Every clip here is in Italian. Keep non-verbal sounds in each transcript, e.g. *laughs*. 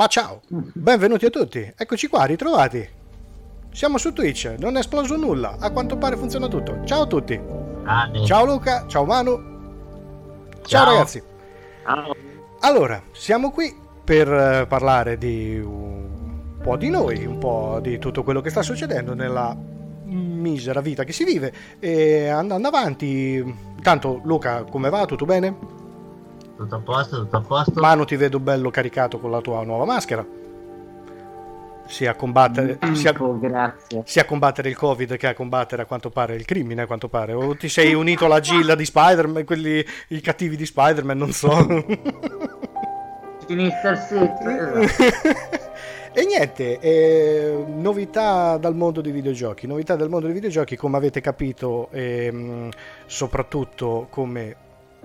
Ma ciao, benvenuti a tutti, eccoci qua, ritrovati. Siamo su Twitch, non è esploso nulla, a quanto pare funziona tutto. Ciao a tutti. Grande. Ciao Luca, ciao Manu. Ciao, Ciao. ragazzi. Ciao. Allora, siamo qui per eh, parlare di un po' di noi, un po' di tutto quello che sta succedendo nella misera vita che si vive e andando avanti. Tanto Luca, come va? Tutto bene? Tutto a posto, tutto a posto. Manu ti vedo bello caricato con la tua nuova maschera. Sia a combattere, sia, Tipo, grazie. sia a combattere il covid che a combattere a quanto pare il crimine a quanto pare o ti sei unito alla gilla di Spider-Man quelli i cattivi di Spider-Man non so Sinister City. e niente eh, novità dal mondo dei videogiochi novità dal mondo dei videogiochi come avete capito ehm, soprattutto come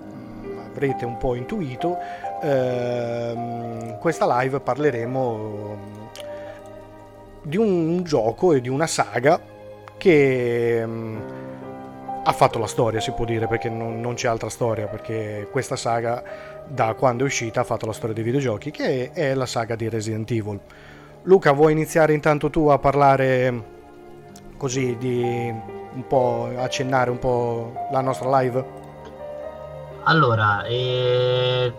mm, avrete un po' intuito ehm, questa live parleremo di un gioco e di una saga che mm, ha fatto la storia, si può dire, perché non, non c'è altra storia, perché questa saga da quando è uscita ha fatto la storia dei videogiochi, che è la saga di Resident Evil. Luca, vuoi iniziare intanto tu a parlare così di un po' accennare un po' la nostra live? Allora, eh,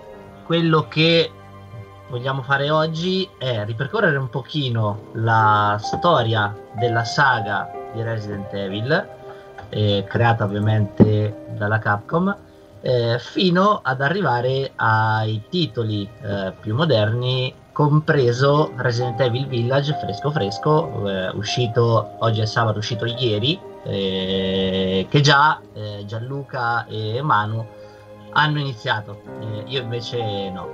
quello che vogliamo fare oggi è ripercorrere un pochino la storia della saga di Resident Evil, eh, creata ovviamente dalla Capcom, eh, fino ad arrivare ai titoli eh, più moderni, compreso Resident Evil Village fresco fresco, eh, uscito oggi è sabato, uscito ieri, eh, che già Gianluca e Manu hanno iniziato, eh, io invece no.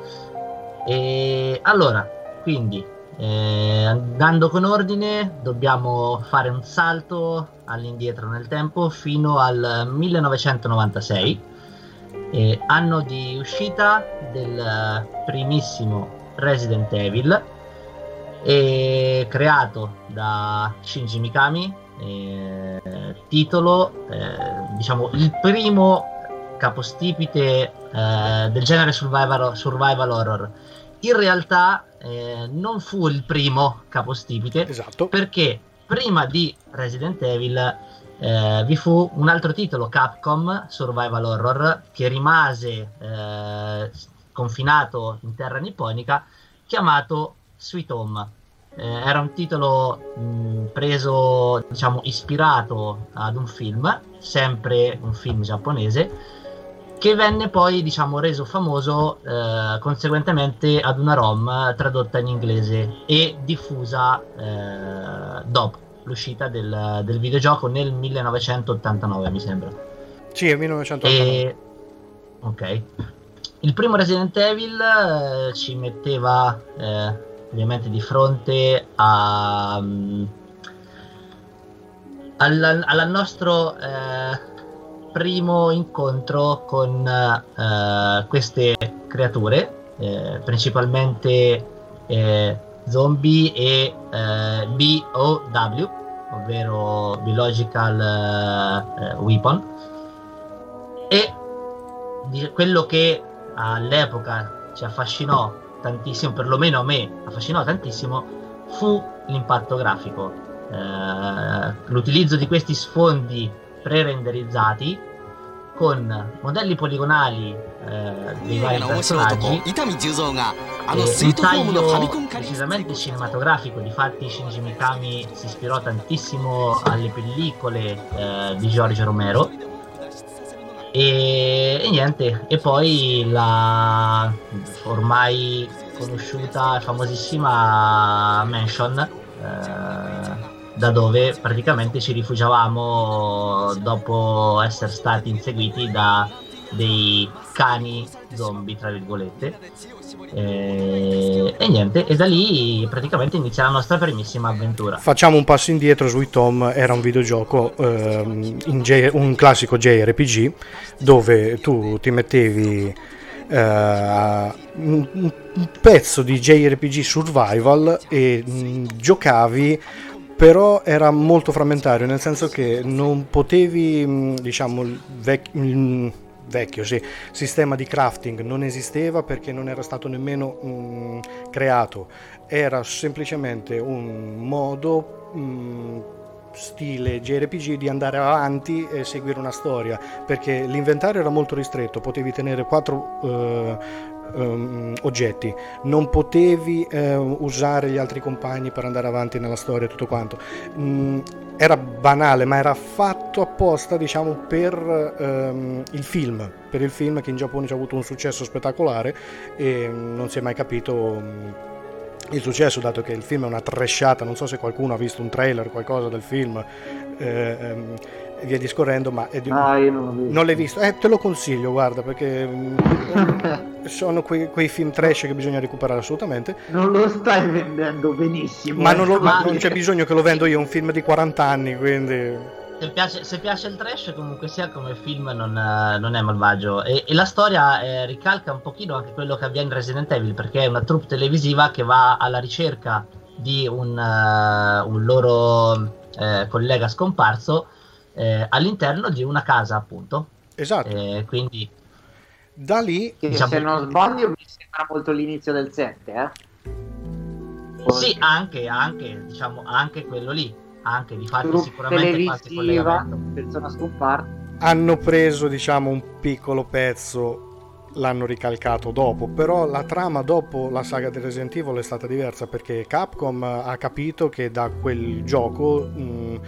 E allora, quindi, eh, andando con ordine, dobbiamo fare un salto all'indietro nel tempo fino al 1996, eh, anno di uscita del primissimo Resident Evil, eh, creato da Shinji Mikami, eh, titolo, eh, diciamo, il primo capostipite eh, del genere survival, survival horror. In realtà eh, non fu il primo capostipite Esatto. perché prima di Resident Evil eh, vi fu un altro titolo Capcom Survival Horror che rimase eh, confinato in terra nipponica chiamato Sweet Home. Eh, era un titolo mh, preso, diciamo, ispirato ad un film, sempre un film giapponese, che venne poi diciamo reso famoso eh, conseguentemente ad una ROM tradotta in inglese e diffusa eh, dopo l'uscita del, del videogioco nel 1989 mi sembra Sì, è 1989. e, ok il primo Resident Evil eh, ci metteva eh, ovviamente di fronte a mm, al, al nostro eh, primo incontro con eh, queste creature, eh, principalmente eh, zombie e eh, BOW, ovvero Biological eh, Weapon. E quello che all'epoca ci affascinò tantissimo, perlomeno a me affascinò tantissimo, fu l'impatto grafico. Eh, l'utilizzo di questi sfondi pre-renderizzati con modelli poligonali eh, dei vari personaggi e un taglio decisamente cinematografico. Difatti Shinji Mikami si ispirò tantissimo alle pellicole eh, di Giorgio Romero. E, e niente e poi la ormai conosciuta e famosissima Mansion eh, da dove praticamente ci rifugiavamo dopo essere stati inseguiti da dei cani zombie tra virgolette. E, e niente e da lì praticamente inizia la nostra primissima avventura. Facciamo un passo indietro, Sweet Tom era un videogioco, ehm, J- un classico JRPG, dove tu ti mettevi eh, un, un pezzo di JRPG survival e mh, giocavi, però era molto frammentario, nel senso che non potevi, mh, diciamo, il vec- il- vecchio, sì, sistema di crafting non esisteva perché non era stato nemmeno mh, creato, era semplicemente un modo mh, stile JRPG di andare avanti e seguire una storia perché l'inventario era molto ristretto potevi tenere quattro eh, um, oggetti. Non potevi eh, usare gli altri compagni per andare avanti nella storia e tutto quanto. Mm, era banale ma era fatto apposta diciamo per ehm, il film. Per il film che in Giappone ha avuto un successo spettacolare e non si è mai capito mm, il successo, dato che il film è una trasciata, non so se qualcuno ha visto un trailer, qualcosa del film, eh, ehm, e via discorrendo, ma è di un... Ah, io non l'ho visto. non l'hai visto? Eh, te lo consiglio, guarda, perché *laughs* sono quei, quei film trash che bisogna recuperare assolutamente, Non lo stai vendendo benissimo. ma eh. non, lo- Ma- non c'è bisogno che lo vendo io, è un film di 40 anni, quindi... Se piace, se piace il trash, comunque sia come film, non, eh, non è malvagio. E, e la storia eh, ricalca un pochino anche quello che avviene in Resident Evil, perché è una troupe televisiva che va alla ricerca di un, eh, un loro eh, collega scomparso eh, all'interno di una casa, appunto. Esatto, Eh, quindi da lì... Che diciamo- se non sbaglio mi sembra molto l'inizio del 7, eh? sì, anche, anche, diciamo, anche quello lì. Anche di fatto sicuramente qualche collegamento. persona scomparsa. hanno preso diciamo un piccolo pezzo l'hanno ricalcato dopo però la trama dopo la saga di Resident Evil è stata diversa perché Capcom ha capito che da quel gioco mh, mh,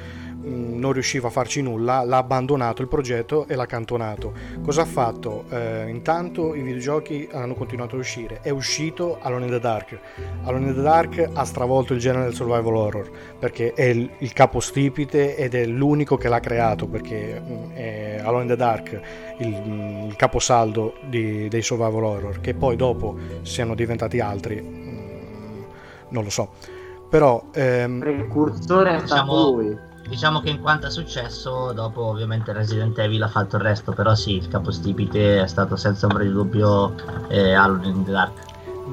non riusciva a farci nulla l'ha abbandonato il progetto e l'ha cantonato cosa ha fatto? Eh, intanto i videogiochi hanno continuato a uscire è uscito Alone in the Dark Alone in the Dark ha stravolto il genere del survival horror perché è il, il capostipite ed è l'unico che l'ha creato perché mh, è Alone in the Dark il, mh, il caposaldo di- dei survival horror che poi dopo siano diventati altri mh, non lo so però ehm, Precursore è stato Diciamo- lui. Diciamo che in quanto a successo, dopo ovviamente Resident Evil ha fatto il resto, però sì, il capostipite è stato senza ombra di dubbio eh, Alone in the Dark.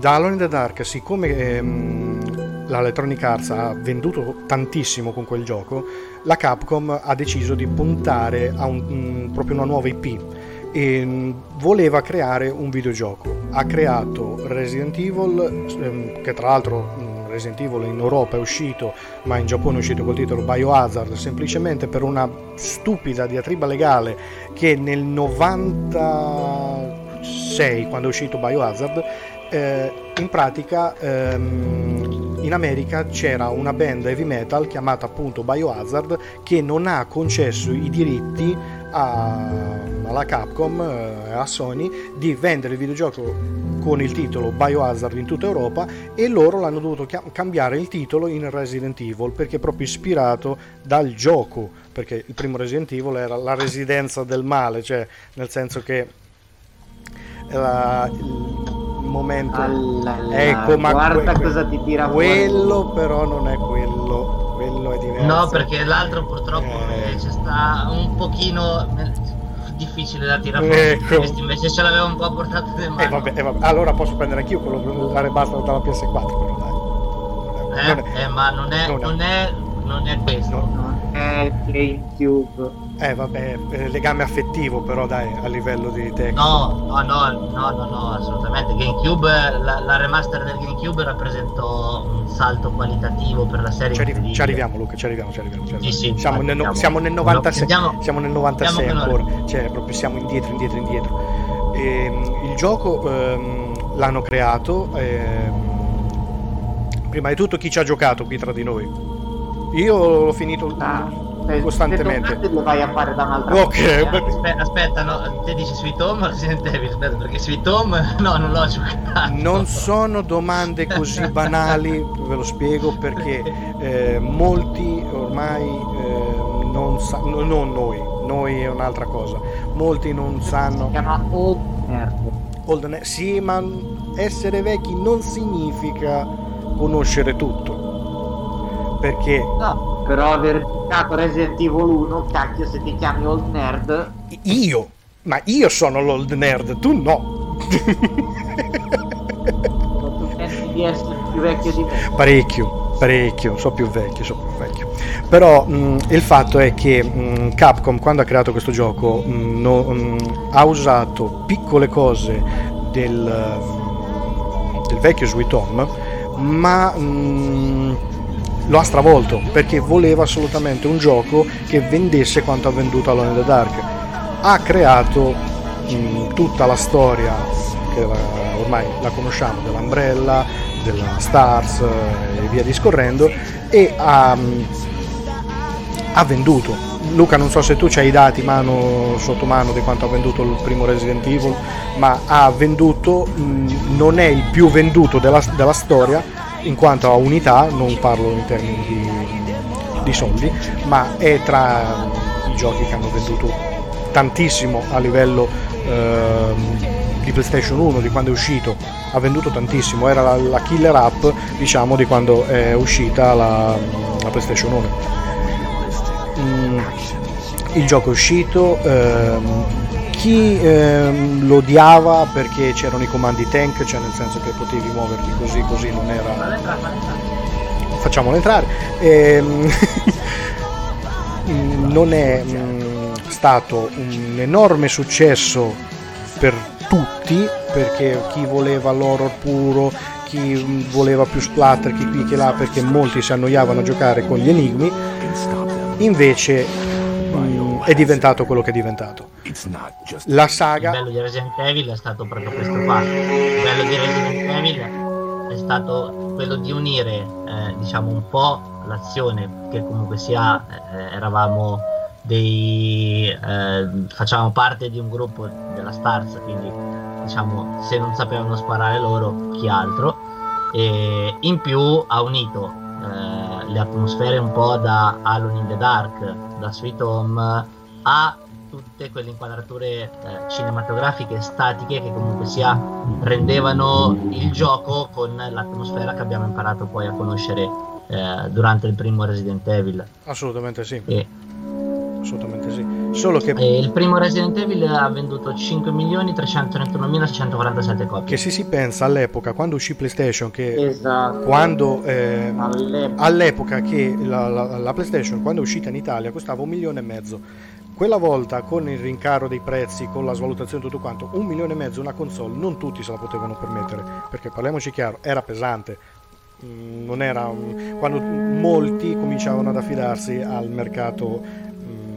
da Alone in the Dark siccome ehm, la Electronic Arts ha venduto tantissimo con quel gioco la Capcom ha deciso di puntare a un- un- proprio una nuova IP e mh, voleva creare un videogioco ha creato Resident Evil ehm, che tra l'altro mh, Resident Evil in Europa è uscito ma in Giappone è uscito col titolo Biohazard semplicemente per una stupida diatriba legale che nel 96 quando è uscito Biohazard eh, in pratica ehm, in America c'era una band heavy metal chiamata appunto Biohazard che non ha concesso i diritti a- alla Capcom e a Sony di vendere il videogioco con il titolo Biohazard in tutta Europa e loro l'hanno dovuto cambiare il titolo in Resident Evil perché è proprio ispirato dal gioco perché il primo Resident Evil era la residenza del male cioè nel senso che era il momento Allala, ecco ma guarda que- cosa ti tira quello però non è quello quello è diverso No, perché l'altro purtroppo Eh. eh, c'è sta un pochino eh, difficile da tirare Ecco. fuori. Questo invece ce l'aveva un po' portato nelle mani. Eh, vabbè, eh, vabbè. allora posso prendere anch'io quello la remaster dalla PS4 però dai Eh, Non è- eh, ma non è, non è- non è, non è questo. Non è GameCube. Eh vabbè eh, legame affettivo però dai a livello di tecnica No, no, no, no, no, no, assolutamente. GameCube, la, la remaster del GameCube rappresentò un salto qualitativo per la serie. ci, ci arriviamo Luca ci arriviamo ci arriviamo, ci arriviamo. Sì, sì, siamo, nel, siamo nel 96 Andiamo- siamo nel 96 andiamo con ancora. Cioè proprio siamo indietro indietro indietro. Ehm, il gioco ehm, l'hanno creato ehm, prima di tutto chi ci ha giocato qui tra di noi? Io l'ho finito Ah, se- costantemente le vai a fare da un'altra ok Eh, beh, aspetta, aspetta, no, te dici Sweet Home o *laughs* Resident Evil? Aspetta, perché Sweet Home *laughs* no, non l'ho giocato. Non sono domande così *laughs* banali, ve lo spiego perché eh, molti ormai eh, non sanno, non noi, noi è un'altra cosa, molti non Si sanno, chiama Old Nerd. Old Ne- sì ma essere vecchi non significa conoscere tutto, perché No, però aver giocato Resident Evil 1, cacchio, se ti chiami Old Nerd, io, ma io sono l'old nerd, tu no. tu pensi di essere più vecchio di me. Parecchio. parecchio, so più vecchio, so più vecchio. Però mh, il fatto è che mh, Capcom quando ha creato questo gioco mh, no, ha usato piccole cose del, del vecchio Sweet Home, ma lo ha stravolto perché voleva assolutamente un gioco che vendesse quanto ha venduto Alone in the Dark. Ha creato tutta la storia che ormai la conosciamo dell'Umbrella, della Stars eh, e via discorrendo e ha, ha venduto Luca non so se tu hai i dati mano sotto mano di quanto ha venduto il primo Resident Evil ma ha venduto non è il più venduto della, della storia in quanto a unità non parlo in termini di, di soldi ma è tra i giochi che hanno venduto tantissimo a livello eh, di PlayStation 1 di quando è uscito ha venduto tantissimo. Era la, la killer app diciamo di quando è uscita la, la PlayStation 1 mm, il gioco è uscito ehm, chi ehm, lo odiava perché c'erano i comandi tank cioè nel senso che potevi muoverti così così non era facciamolo entrare. Ehm, *laughs* non è mh, mm, stato un enorme successo per tutti perché chi voleva l'horror puro chi voleva più splatter chi qui che là perché molti si annoiavano a giocare con gli enigmi. Invece mm, è diventato quello che è diventato. La saga il bello di Resident Evil è stato proprio questo fatto il bello di Resident Evil è stato quello di unire eh, diciamo un po' l'azione che comunque sia eh, eravamo dei eh, facciamo parte di un gruppo della Stars quindi diciamo se non sapevano sparare loro chi altro? E in più ha unito eh, le atmosfere un po' da Alone in the Dark da Sweet Home a tutte quelle inquadrature eh, cinematografiche statiche che comunque sia rendevano il gioco con l'atmosfera che abbiamo imparato poi a conoscere eh, durante il primo Resident Evil assolutamente sì e, assolutamente sì. Solo che... E il primo Resident Evil ha venduto 5.331.647 copie. Che se si pensa all'epoca, quando uscì PlayStation, che esatto. quando, eh, all'epoca. all'epoca. che la, la, la, PlayStation, quando è uscita in Italia, costava un milione e mezzo. Quella volta, con il rincaro dei prezzi, con la svalutazione e tutto quanto, un milione e mezzo una console, non tutti se la potevano permettere, perché parliamoci chiaro, era pesante, mm, non era quando molti cominciavano ad affidarsi al mercato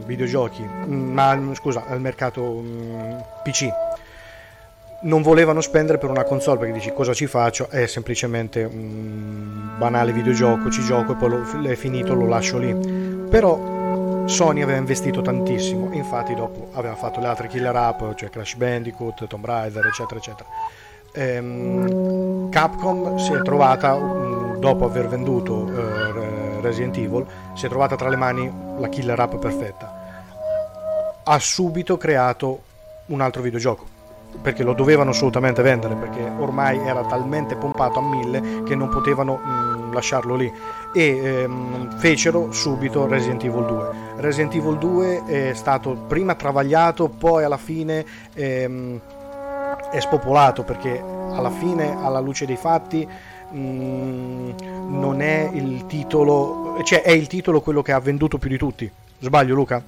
videogiochi, mm, ma scusa, al mercato um, PC. Non volevano spendere per una console perché dici cosa ci faccio? È semplicemente un banale videogioco, ci gioco e poi lo, è finito, lo lascio lì. Però Sony aveva investito tantissimo, infatti dopo aveva fatto le altre killer app, cioè Crash Bandicoot, Tomb Raider, eccetera, eccetera. Ehm, Capcom si è trovata, dopo aver venduto uh, Resident Evil, si è trovata tra le mani la killer app perfetta. Ha subito creato un altro videogioco perché lo dovevano assolutamente vendere perché ormai era talmente pompato a mille che non potevano mh, lasciarlo lì. E ehm, fecero subito Resident Evil 2 Resident Evil 2 è stato prima travagliato poi alla fine ehm, è spopolato perché alla fine alla luce dei fatti mh, non è il titolo cioè è il titolo quello che ha venduto più di tutti sbaglio Luca?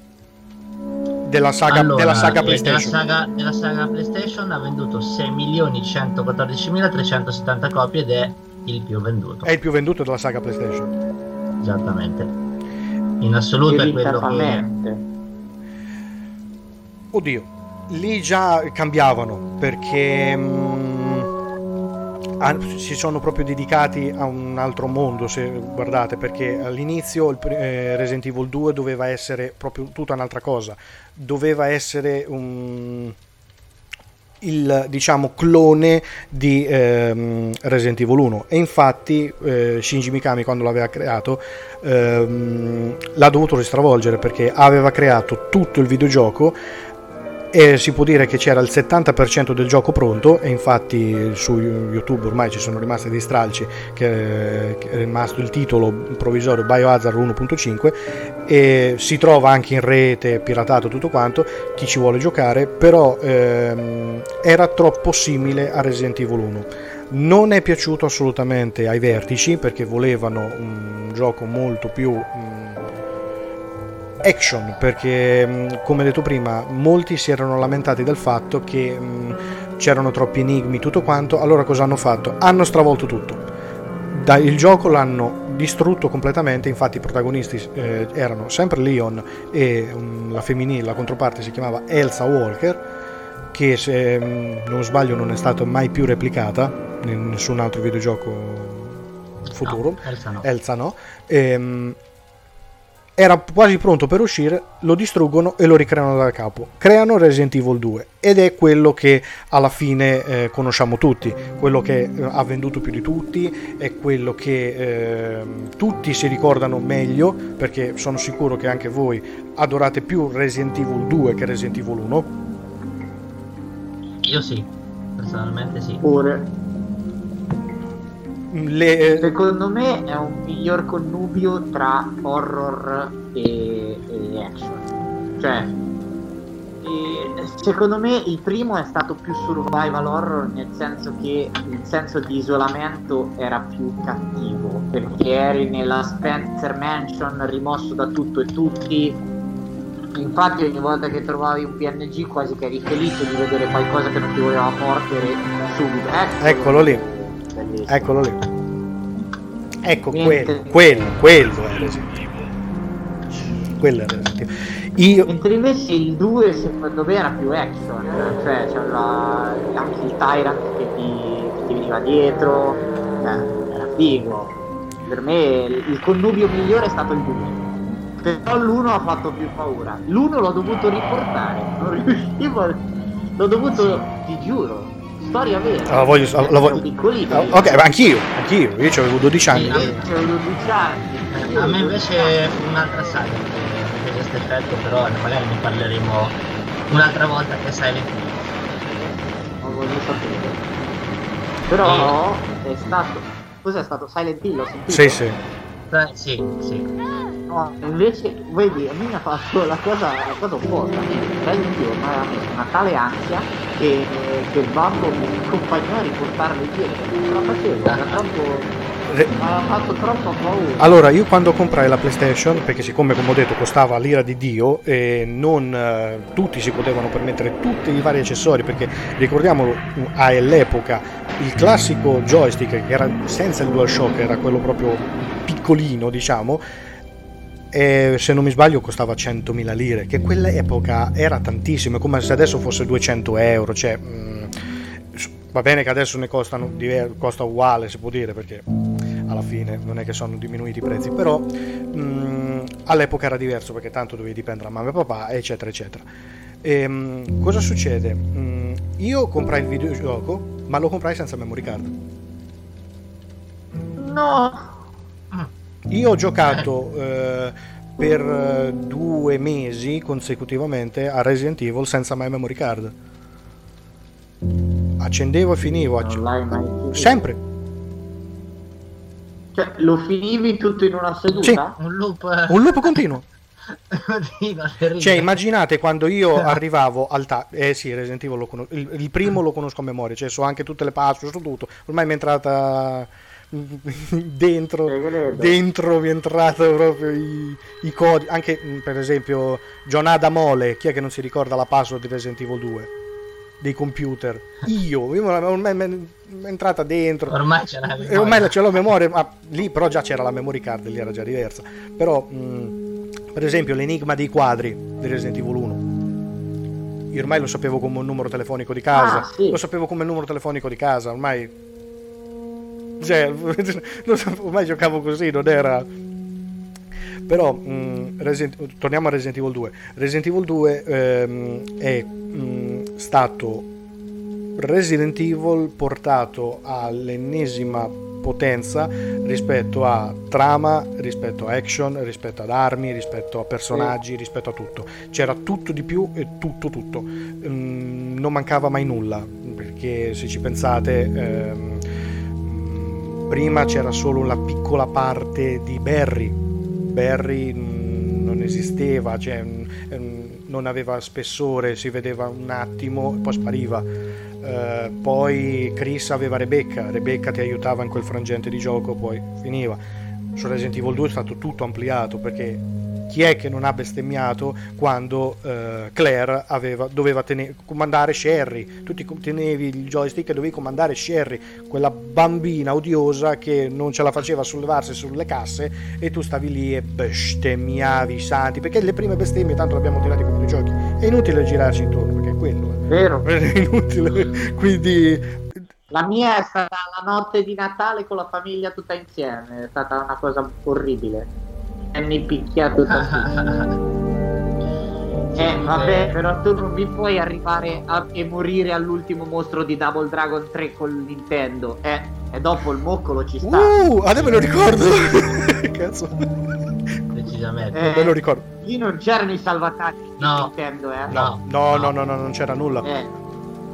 della saga, allora, della saga PlayStation. Della saga, della saga PlayStation ha venduto 6.114.370 copie ed è il più venduto. È il più venduto della saga PlayStation. Esattamente. In assoluto è quello che... Oddio, lì già cambiavano perché... Mh, mm, si sono proprio dedicati a un altro mondo se guardate perché all'inizio il eh, Resident Evil 2 doveva essere proprio tutta un'altra cosa. Doveva essere un il diciamo clone di ehm, Resident Evil 1 e infatti eh, Shinji Mikami quando l'aveva creato ehm, l'ha dovuto ristravolgere perché aveva creato tutto il videogioco e si può dire che c'era il 70% del gioco pronto e infatti su YouTube ormai ci sono rimasti dei stralci che, è rimasto il titolo provvisorio Biohazard 1.5 e si trova anche in rete piratato tutto quanto chi ci vuole giocare però ehm, era troppo simile a Resident Evil 1 Non è piaciuto assolutamente ai vertici perché volevano un gioco molto più mm, action perché mm, come detto prima molti si erano lamentati del fatto che mm, c'erano troppi enigmi tutto quanto allora cosa hanno fatto? Hanno stravolto tutto. Il gioco l'hanno distrutto completamente infatti i protagonisti eh, erano sempre Leon e um, la femminile la controparte si chiamava Elsa Walker che se mm, non sbaglio non è stata mai più replicata in nessun altro videogioco futuro. No, Elsa no. Elsa no. Ehm, era quasi pronto per uscire, lo distruggono e lo ricreano da capo. Creano Resident Evil 2 ed è quello che alla fine eh, conosciamo tutti, quello che eh, ha venduto più di tutti, è quello che eh, tutti si ricordano meglio, perché sono sicuro che anche voi adorate più Resident Evil 2 che Resident Evil 1. Io sì, personalmente sì. Pure. Le, Secondo me è un miglior connubio tra horror e, e action. Cioè, secondo me il primo è stato più survival horror nel senso che il senso di isolamento era più cattivo perché eri nella Spencer Mansion rimosso da tutto e tutti infatti ogni volta che trovavi un PNG quasi che eri felice di vedere qualcosa che non ti voleva mordere subito Eccolo lì. Bellissimo. Eccolo lì. Ecco Niente. quello, quello, quello è Resident Evil. Quello è Resident Evil. Io, Mentre invece il 2 secondo me era più action, cioè c'era anche il Tyrant che ti, che ti veniva dietro, eh, era figo. Per me il connubio migliore è stato il 2. Però l'1 ha fatto più paura. L'1 l'ho dovuto riportare, non riuscivo. L'ho dovuto, ti giuro, storia vera. Ah, voglio- la voglio- Ero piccolino. ah, ok, ma anch'io, anch'io, io avevo 12 anni. Sì, C'avevo 12 anni. A me invece un'altra saga che questo effetto, però magari ne parleremo un'altra volta che è Silent Hill. Non voglio sapere. Però è stato. Cos'è stato? Silent Hill? Ho sentito? Sì, sì. Eh, sì, sì. No, invece, vedi, a me mi ha fatto la cosa, la cosa opposta. Aveva messo una tale ansia che, che il babbo mi accompagnò a riportarlo indietro. Non la facevo, era troppo. Re- Mi aveva fatto troppa paura. Allora, io quando comprai la PlayStation, perché siccome come ho detto costava l'ira di Dio e non eh, tutti si potevano permettere tutti i vari accessori, perché ricordiamolo, ah, all'epoca il classico joystick che era senza il DualShock, era quello proprio piccolino, diciamo, e se non mi sbaglio costava 100.000 lire, che quell'epoca era tantissimo, è come se adesso fosse 200 euro, cioè... mm, Va bene che adesso ne costano, costa uguale, si può dire, perché alla fine non è che sono diminuiti i prezzi, però mh, all'epoca era diverso perché tanto dovevi dipendere da mamma e papà, eccetera, eccetera. Ehm, cosa succede? Mh, io comprai il videogioco, ma lo comprai senza memory card. No! Io ho giocato eh, per eh, due mesi consecutivamente a Resident Evil senza mai memory card. Accendevo e finivo. acc- Non l'hai mai finito. Sempre. Cioè, lo finivi tutto in una seduta? Un loop Un loop continuo. *laughs* Cioè, immaginate quando io arrivavo al ta- eh sì, Resident Evil lo conosco, il, il primo lo conosco a memoria, cioè so anche tutte le password, so tutto. Ormai mi è entrata dentro, credo. dentro mi è entrato proprio i, i codi, anche mh, per esempio John Adamole, chi è che non si ricorda la password di Resident Evil 2? Dei computer. Io, io la- ormai mi è entrata dentro. Ormai ce l'hai. E ormai la- ce l'ho a memoria, ma lì però già c'era la memory card, lì era già diversa. Però, mh, per esempio, l'enigma dei quadri di Resident Evil 1. Io ormai lo sapevo come un numero telefonico di casa. Ah, sì. Lo sapevo come il numero telefonico di casa, ormai. Cioè, *laughs* ormai giocavo così, non era. Però, mh, Resident- torniamo a Resident Evil 2. Resident Evil 2 ehm, è mh, stato Resident Evil portato all'ennesima potenza rispetto a trama, rispetto a action, rispetto ad armi, rispetto a personaggi, rispetto a tutto. C'era tutto di più e tutto tutto. Mm, non mancava mai nulla, perché se ci pensate ehm, mm, prima c'era solo una piccola parte di Barry. Barry mm, non esisteva, cioè, mm, mm, non aveva spessore, si vedeva un attimo e poi spariva eh, poi Chris aveva Rebecca, Rebecca ti aiutava in quel frangente di gioco, poi finiva. Su Resident Evil 2 è stato tutto ampliato perché chi è che non ha bestemmiato quando eh, Claire aveva, doveva tenere, comandare Sherry? Tu ti tenevi il joystick e dovevi comandare Sherry, quella bambina odiosa che non ce la faceva sollevarsi sulle casse e tu stavi lì e bestemmiavi i santi, perché le prime bestemmie tanto le abbiamo tirate con i giochi. È inutile girarci intorno perché è quello. Eh. Vero. *laughs* È inutile. Quindi la mia è stata la notte di Natale con la famiglia tutta insieme, è stata una cosa orribile mi picchiato Eh, vabbè, però tu non mi puoi arrivare a, e morire all'ultimo mostro di Double Dragon 3 con Nintendo. Eh, e dopo il moccolo ci sta. Uh, adesso me lo ricordo. *laughs* Cazzo. Decisamente. Eh, me lo ricordo. Lì non c'erano i salvataggi no. di Nintendo, eh. No, no, no, no, no, non c'era nulla. Eh.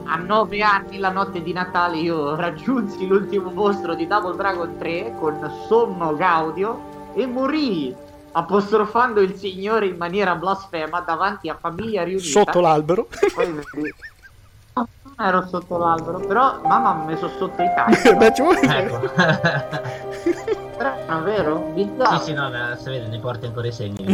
A nove anni la notte di Natale io *laughs* raggiunsi l'ultimo mostro di Double Dragon 3 con sommo gaudio e morì apostrofando il Signore in maniera blasfema davanti a famiglia riunita. Sotto l'albero. Poi *laughs* non ero sotto l'albero, però mamma mi ha messo sotto i tacchi. *laughs* Beh, ci vuoi ecco. *laughs* è vero? Bizzarro. Sì, sì, no, si vede, ne porti ancora i segni.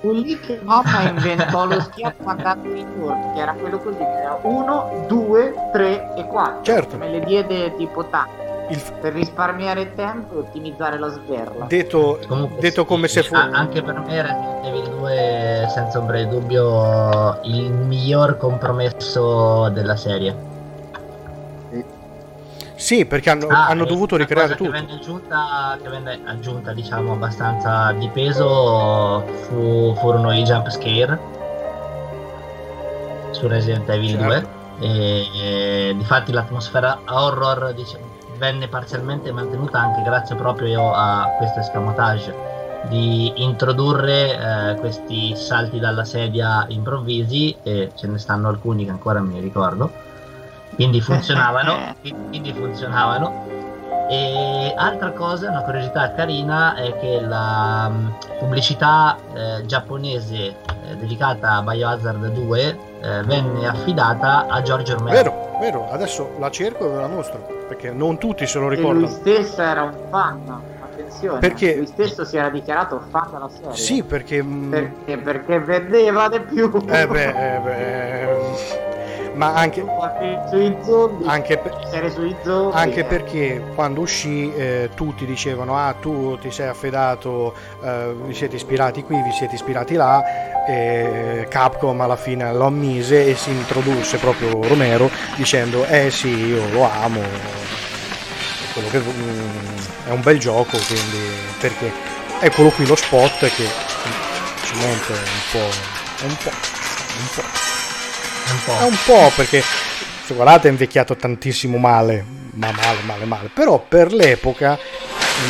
Fu lì che mamma inventò lo schiaffo andato in turno, che era quello così, che era 1, 2, 3 e 4. Certo. Me le diede tipo tanto il... per risparmiare tempo e ottimizzare la sberla. Detto, detto come se fosse. Anche per me Resident Evil 2 è senza ombra di dubbio il miglior compromesso della serie. Sì, perché hanno, ah, hanno dovuto ricreare tutto. Che venne aggiunta, che venne aggiunta, diciamo, abbastanza di peso fu, furono i jump scare su Resident Evil certo. 2. E, e difatti l'atmosfera horror diciamo, venne parzialmente mantenuta anche grazie proprio a questo escamotage di introdurre eh, questi salti dalla sedia improvvisi e ce ne stanno alcuni che ancora mi ricordo. Quindi *laughs* funzionavano quindi funzionavano. E altra cosa, una curiosità carina è che la um, pubblicità eh, giapponese eh, dedicata a Biohazard 2 eh, venne affidata a Giorgio Romero. Vero, vero, adesso la cerco e ve la mostro perché non tutti se lo ricordano. E lui stesso era un fan, attenzione. Perché lui stesso si era dichiarato fan della serie. Sì, perché mm, perché, perché vendeva di più. Eh beh, eh beh ma anche, anche, per, anche perché quando uscì eh, tutti dicevano ah tu ti sei affidato eh, vi siete ispirati qui vi siete ispirati là e Capcom alla fine lo ammise e si introdusse proprio Romero dicendo eh sì io lo amo che, mm, è un bel gioco quindi perché? Eccolo qui lo spot che accidente un po' un po' un po' un po'. È un po' perché guardate è invecchiato tantissimo male, ma male, male, male. Però per l'epoca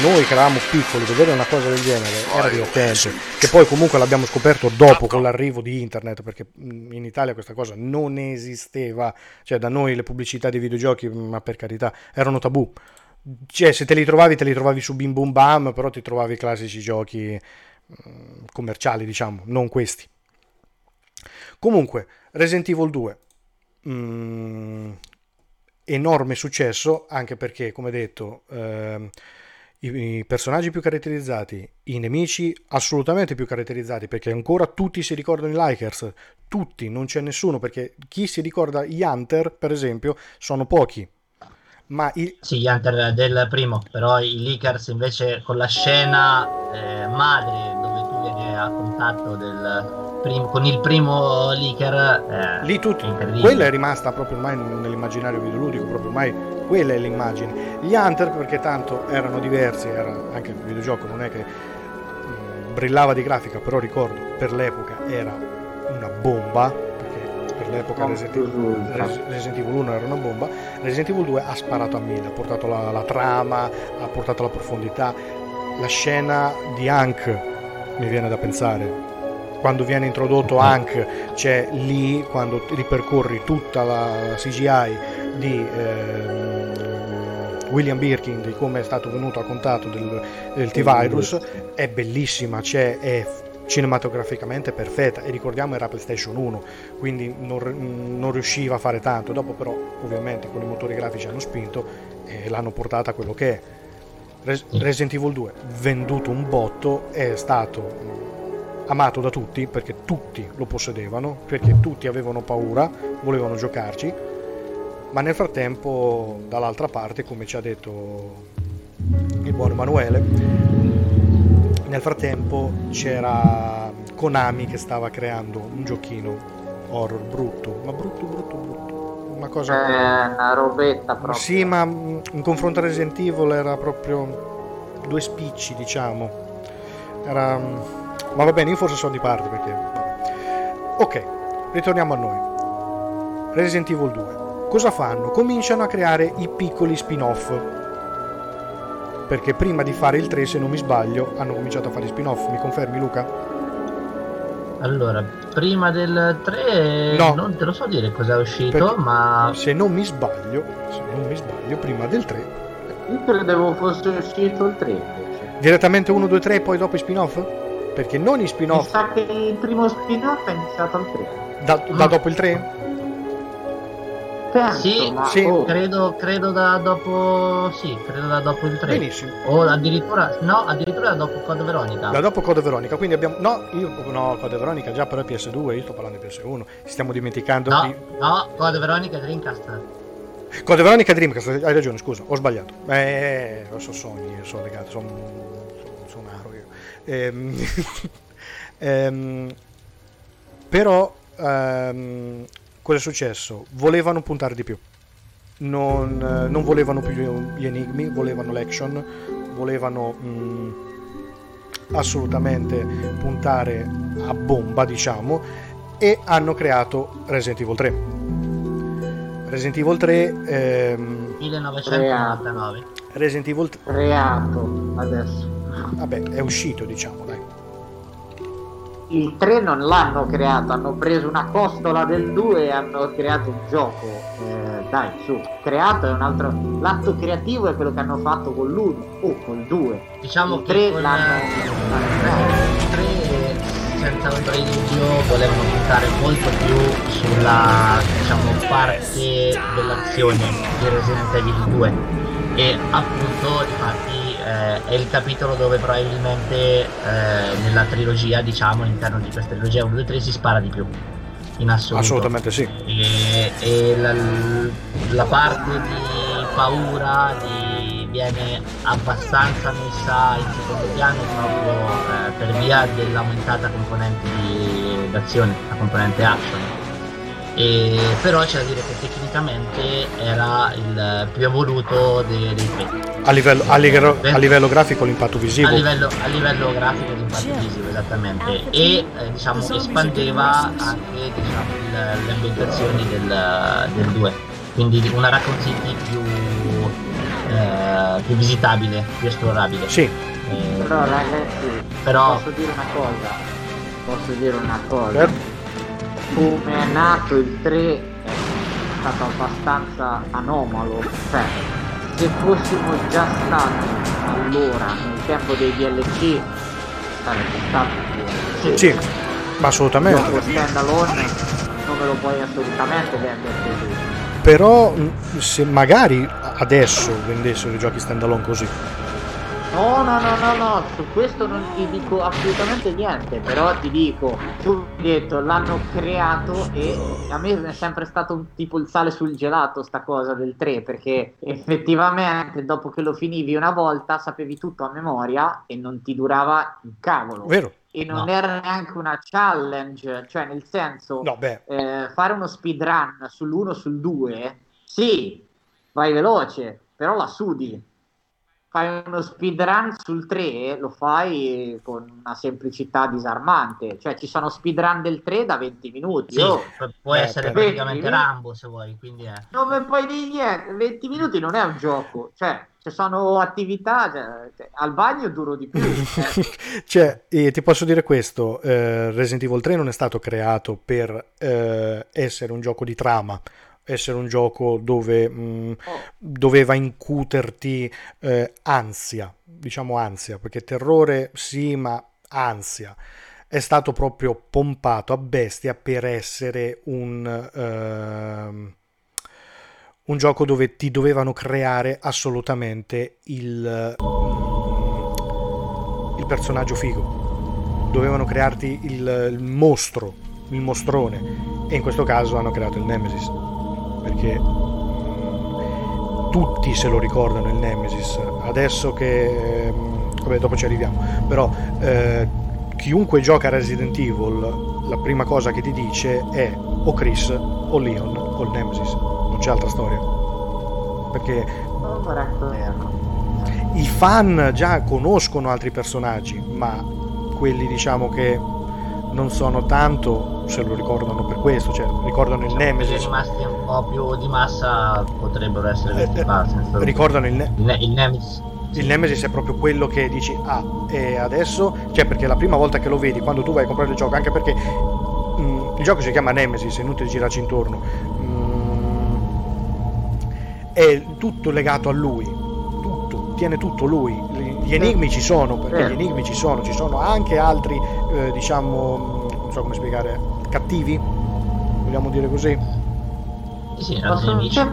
noi che eravamo piccoli, vedere una cosa del genere era divertente. Che poi comunque l'abbiamo scoperto dopo con l'arrivo di internet, perché in Italia questa cosa non esisteva. Cioè, da noi le pubblicità dei videogiochi, ma per carità, erano tabù. Cioè, se te li trovavi, te li trovavi su Bim Bum Bam, però ti trovavi i classici giochi commerciali, diciamo, non questi. Comunque, Resident Evil 2, mm, enorme successo, anche perché, come detto, eh, i, i, personaggi più caratterizzati, i nemici assolutamente più caratterizzati, perché ancora tutti si ricordano i Likers, tutti, non c'è nessuno, perché chi si ricorda gli Hunter, per esempio, sono pochi. Ma i... Sì, gli Hunter del primo, però i Likers invece con la scena eh, madre dove tu vieni a contatto del prim- con il primo leaker. Eh, Lì tutti. Quella è rimasta proprio ormai nell'immaginario videoludico, proprio ormai quella è l'immagine. Gli Hunter, perché tanto erano diversi, era anche il videogioco non è che mh, mm, brillava di grafica, però ricordo per l'epoca era una bomba. Perché per l'epoca Resident Evil, Resident Evil 1 era una bomba. Resident Evil 2 ha sparato a mille, ha portato la, la trama, ha portato la profondità. La scena di Hank mi viene da pensare quando viene introdotto Hank c'è lì quando ripercorri tutta la CGI di eh, William Birkin di come è stato venuto a contatto del, del T-Virus è bellissima c'è, è cinematograficamente perfetta e ricordiamo era PlayStation 1 quindi non, non, riusciva a fare tanto. Dopo però ovviamente con i motori grafici hanno spinto e l'hanno portata a quello che è. Res- Resident Evil 2 venduto un botto è stato amato da tutti perché tutti lo possedevano perché tutti avevano paura volevano giocarci ma nel frattempo dall'altra parte come ci ha detto il buon Emanuele nel frattempo c'era Konami che stava creando un giochino horror brutto, ma brutto, brutto, brutto. Una cosa. Eh, una robetta proprio. Sì, ma in confronto a Resident Evil era proprio due spicci, diciamo. Era. Ma va bene, io forse sono di parte perché. Ok, ritorniamo a noi. Resident Evil 2. Cosa fanno? Cominciano a creare i piccoli spin-off perché prima di fare il 3, se non mi sbaglio, hanno cominciato a fare spin-off. Mi confermi, Luca? Allora, prima del 3 no. non te lo so dire cosa è uscito, perché ma... Se non mi sbaglio, se non mi sbaglio, prima del 3... Io credevo fosse uscito il 3 invece. Direttamente 1, 2, 3 e poi dopo i spin-off? Perché non i spin-off... Mi sa che il primo spin-off è iniziato al 3. Da, da dopo il 3? Penso, sì, ma... sì. Oh. Credo, credo, da dopo sì, credo da dopo il 3. Benissimo. O addirittura no, addirittura da dopo Code Veronica. Da dopo Code Veronica, quindi abbiamo no, io no, Code Veronica già però è PS2, io sto parlando di PS1. Stiamo dimenticando No, di... no, Code Veronica Dreamcast. Code Veronica Dreamcast, hai ragione, scusa, ho sbagliato. Eh, sono sogni, sono legato, sono sono aro io. Ehm, *laughs* ehm, però ehm, cosa è successo? Volevano puntare di più. Non, eh, non volevano più gli enigmi, volevano l'action, volevano mh, mm, assolutamente puntare a bomba, diciamo, e hanno creato Resident Evil 3. Resident Evil 3 ehm, 1999. Resident Evil 3 creato adesso. Vabbè, è uscito, diciamo, dai il 3 non l'hanno creato, hanno preso una costola del 2 e hanno creato un gioco. Eh, dai, su, creato è un altro. L'atto creativo è quello che hanno fatto con l'1 o col 2. Diciamo il 3 l'hanno. Il 3 senza di dubbio volevano puntare molto più sulla diciamo parte dell'azione di Resident Evil 2 e appunto infatti eh, è il capitolo dove probabilmente eh, nella trilogia, diciamo, all'interno di questa trilogia 1, 2, 3 si spara di più. In assoluto. Assolutamente sì. E, e la, la, parte di paura di, viene abbastanza messa in secondo piano proprio eh, per via dell'aumentata componente di, d'azione, la componente action e, però c'è da dire che tecnicamente era il più evoluto dei, dei tre. A livello, a, livello, a livello, grafico l'impatto visivo? A livello, a livello grafico l'impatto visivo, esattamente. E eh, diciamo espandeva anche diciamo, le ambientazioni del, del 2. Quindi una Raccoon City più, eh, più visitabile, più esplorabile. Sì. Eh, però ragazzi, però... posso dire una cosa. Posso dire una cosa. Certo come è nato il 3 è stato abbastanza anomalo cioè se fossimo già stati allora nel tempo dei DLC sarebbe stato sì, sì ma assolutamente. Lo stand alone non me lo puoi assolutamente vendere così. Però se magari adesso vendessero i giochi stand alone così No, no, no, no, no, su questo non ti dico assolutamente niente, però ti dico, tu hai detto l'hanno creato e a me è sempre stato tipo il sale sul gelato sta cosa del 3, perché effettivamente dopo che lo finivi una volta sapevi tutto a memoria e non ti durava un cavolo. Vero. E non no. era neanche una challenge, cioè nel senso, no, eh, fare uno speedrun sull'1 sul 2, sì, vai veloce, però la sudi fai uno speedrun sul 3 lo fai con una semplicità disarmante cioè ci sono speedrun del 3 da 20 minuti sì, oh. può eh, essere praticamente Rambo se vuoi quindi è. non mi puoi dire niente 20 minuti non è un gioco cioè ci sono attività cioè, cioè, al bagno duro di più eh. *laughs* cioè eh, ti posso dire questo eh, Resident Evil 3 non è stato creato per eh, essere un gioco di trama essere un gioco dove mh, mm, oh. doveva incuterti eh, ansia, diciamo ansia, perché terrore sì, ma ansia. è stato proprio pompato a bestia per essere un, uh, un gioco dove ti dovevano creare assolutamente il, il personaggio figo. Dovevano crearti il, il mostro, il mostrone. E in questo caso hanno creato il Nemesis. Perché tutti se lo ricordano il Nemesis. Adesso che... Vabbè, dopo ci arriviamo. Però eh, chiunque gioca Resident Evil, la prima cosa che ti dice è o Chris o Leon o il Nemesis. Non c'è altra storia. Perché i fan già conoscono altri personaggi, ma quelli diciamo che non sono tanto se lo ricordano per questo, cioè ricordano il Nemesis. Quelli rimasti un po' più di massa potrebbero essere visti eh, eh, ricordano il, ne- il, ne- il Nemesis. Il Nemesis è proprio quello che dici, ah, e adesso, cioè perché la prima volta che lo vedi, quando tu vai a comprare il gioco, anche perché mh, mm, il gioco si chiama Nemesis, è inutile girarci intorno, mh, mm, è tutto legato a lui, tutto, tiene tutto lui, gli enigmi ci sono, perché gli enigmi ci sono, ci sono anche altri, eh, diciamo, non so come spiegare, cattivi, vogliamo dire così? Sì, Posso, c'è,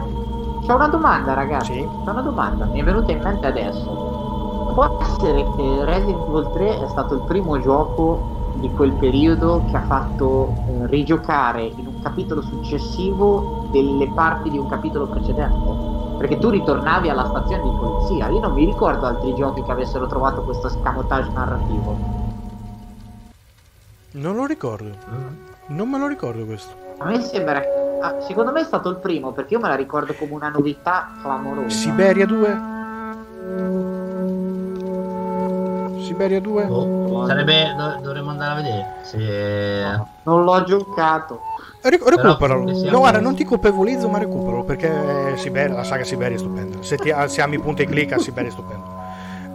c'è, una domanda ragazzi, sì? c'è una domanda, mi è venuta in mente adesso. Può essere che Resident Evil 3 è stato il primo gioco di quel periodo che ha fatto eh, rigiocare in un capitolo successivo delle parti di un capitolo precedente? Perché tu ritornavi alla stazione di polizia. Io non mi ricordo altri giochi che avessero trovato questo scamotage narrativo. Non lo ricordo. Non me lo ricordo questo. A me sembra. Ah, secondo me è stato il primo, perché io me la ricordo come una novità clamorosa. Siberia 2? Siberia 2? Oh, sarebbe. dovremmo andare a vedere. Se... No, non l'ho giocato. Ric- recuperalo. No, guarda, non ti colpevolizzo, ma recuperalo perché Siberia, la saga Siberia è stupenda. Se, ti, se ami punti e clic, Siberia è stupenda.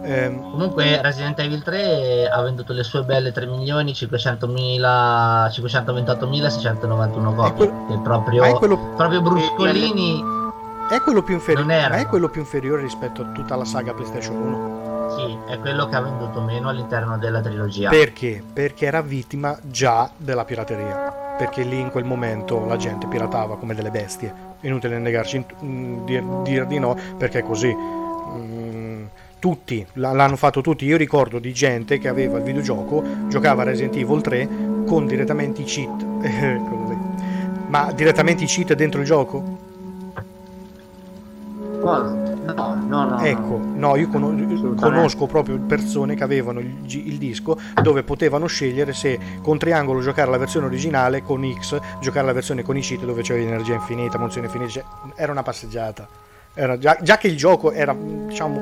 Eh, Comunque, Resident Evil 3 ha venduto le sue belle 3 milioni 500.000 528.691 copie. Quello, è proprio, quello, proprio bruscolini. È quello, più inferi- è quello più inferiore rispetto a tutta la saga PlayStation 1. Sì, è quello che ha venduto meno all'interno della trilogia. Perché? Perché era vittima già della pirateria perché lì in quel momento la gente piratava come delle bestie. Inutile negarci, mm, dir, di no, perché è così. Mm, tutti, l'hanno fatto tutti. Io ricordo di gente che aveva il videogioco, giocava Resident Evil 3 con direttamente i cheat. *laughs* Ma direttamente i cheat dentro il gioco? Cosa? No, no, no. Ecco, no, io con- conosco proprio persone che avevano il, il, disco dove potevano scegliere se con triangolo giocare la versione originale, con X giocare la versione con i cheat dove c'era energia infinita, munizione infinita. Cioè, era una passeggiata. Era già, già che il gioco era, diciamo,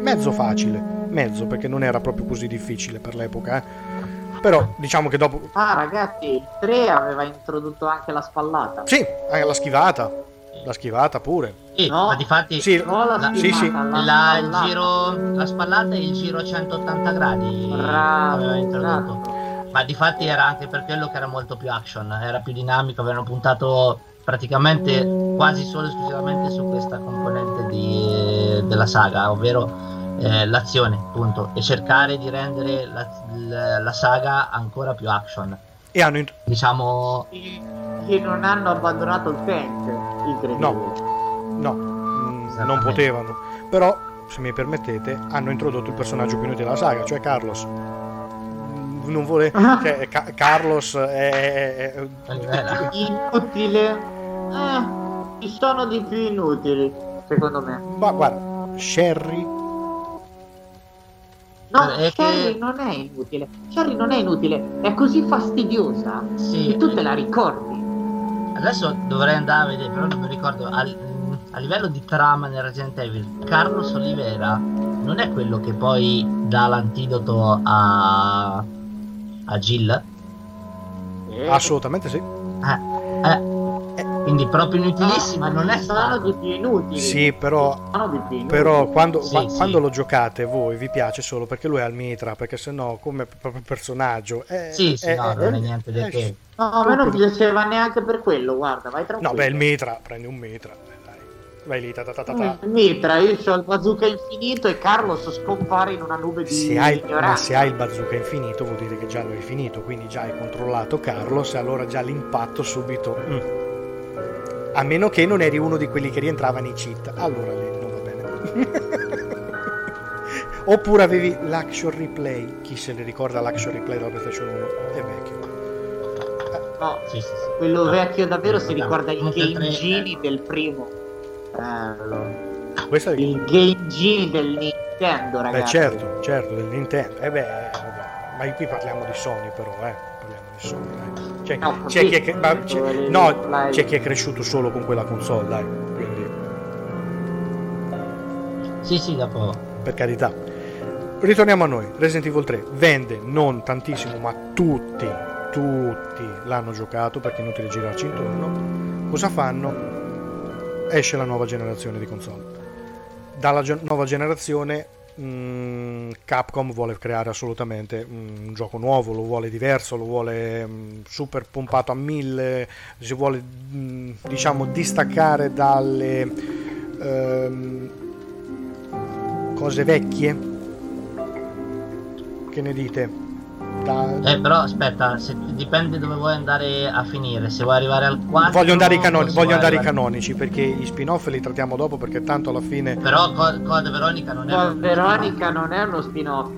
mezzo facile, mezzo perché non era proprio così difficile per l'epoca. Eh. Però diciamo che dopo. Ah, ragazzi, il 3 aveva introdotto anche la spallata. Sì, anche la schivata. La schivata pure. Sì, no, ma di fatti sì, no, la, la, sì, sì. La, il giro, la spallata e il giro a 180 gradi bravo, aveva introdotto. Bravo. Ma di fatti era anche per quello che era molto più action, era più dinamico, avevano puntato praticamente quasi solo esclusivamente su questa componente di, della saga, ovvero eh, l'azione, appunto, e cercare di rendere la, la, la saga ancora più action. E hanno int- diciamo che non hanno abbandonato il tank, incredibile. No. No, mm, non potevano. Però, se mi permettete, hanno introdotto il personaggio più inutile della saga, cioè Carlos. Mm, non vuole. Cioè, Ca- Carlos è. è, è... Inutile. Eh, ci sono di più inutili, secondo me. Ma guarda, Sherry. No, è Sherry che... non è inutile. Sherry non è inutile, è così fastidiosa sì, che tu te la ricordi. Adesso dovrei andare a vedere, però non mi ricordo. Al a livello di trama nel Resident Evil, Carlos Oliveira non è quello che poi dà l'antidoto a, a Jill? Eh. Assolutamente sì. Eh, eh, quindi proprio inutilissima no, non è stato di più inutili sì però, però quando, sì, qua, sì. quando, lo giocate voi vi piace solo perché lui è al mitra perché sennò come proprio personaggio è, sì sì è, no è, non è niente del che no a me non piaceva neanche per quello guarda vai tranquillo no beh il mitra prendi un mitra vai lì, ta ta ta ta. Mm, Mitra, io ho il bazooka infinito e Carlos scompare in una nube di Se hai, ma ignoranza. se hai il bazooka infinito vuol dire che già lo hai finito, quindi già hai controllato Carlos e allora già l'impatto subito... mm. A meno che non eri uno di quelli che rientrava nei cheat, allora lì non va bene. *laughs* Oppure avevi l'action replay, chi se ne ricorda l'action replay della PlayStation 1? È vecchio. No, Sì, sì, sì. quello No. vecchio davvero si Guarda, ricorda i Game tre- Genie del primo. Bello. Questo è Il Game Genie del Nintendo, Beh, ragazzi. certo, certo, del Nintendo. Eh beh, vabbè. ma qui parliamo di Sony però, eh. Sony, dai. C'è, No, c'è chi è, che- ma c'è- no, c'è chi è cresciuto solo con quella console, dai. Quindi, Sì, sì, dopo. per carità. Ritorniamo a noi. Resident Evil 3 vende non tantissimo, ma tutti, tutti l'hanno giocato perché è inutile girarci intorno. Cosa fanno? Esce la nuova generazione di console. Dalla ge- nuova generazione Capcom vuole creare assolutamente mm, un gioco nuovo, lo vuole diverso, lo vuole mh, super pompato a mille, si vuole diciamo distaccare dalle ehm, cose vecchie. Che ne dite? Da- Eh, però aspetta, se- dipende dove vuoi andare a finire. Se vuoi arrivare al 4. voglio andare, ai o canoni- se voglio andare arrivare- canonici perché gli spin-off li trattiamo dopo perché tanto alla fine Però Co- Code Veronica non è. Un- Veronica non è uno spin-off.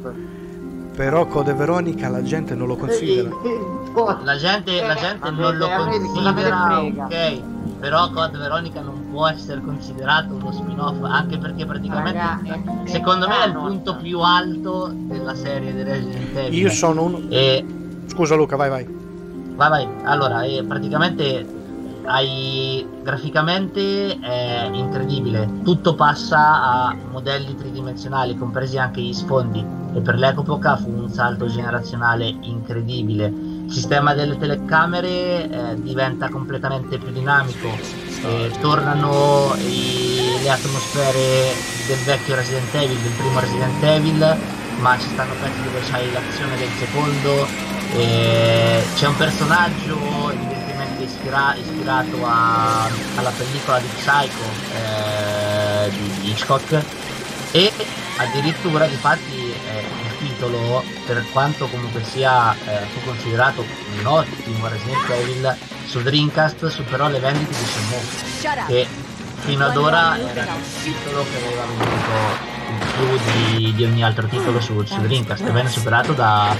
però Code Veronica la gente non lo considera. *laughs* La gente, la gente Eh, non lo considera, ok. Però Code Veronica non può essere considerato uno spin-off, anche perché praticamente Ragazzi, secondo me è il punto più alto della serie di Resident Evil. Io sono un... E Scusa Luca, vai vai. Vai, vai. Allora, eh, praticamente hai graficamente è incredibile. Tutto passa a modelli tridimensionali, compresi anche gli sfondi. E per l'epoca fu un salto generazionale incredibile. Il sistema delle telecamere eh, diventa completamente più dinamico. Eh, tornano i- le atmosfere del vecchio Resident Evil, del primo Resident Evil, ma ci stanno pezzi dove c'hai l'azione del secondo, e c'è un personaggio evidentemente ispira- ispirato a- alla pellicola di Psycho eh, di, Hitchcock e addirittura eh, il titolo per quanto comunque sia eh, fu considerato un ottimo Resident Evil su Dreamcast superò le vendite di Shenmue che fino ad ora era il titolo che aveva venduto più di, di ogni altro titolo su, su Dreamcast e venne superato da,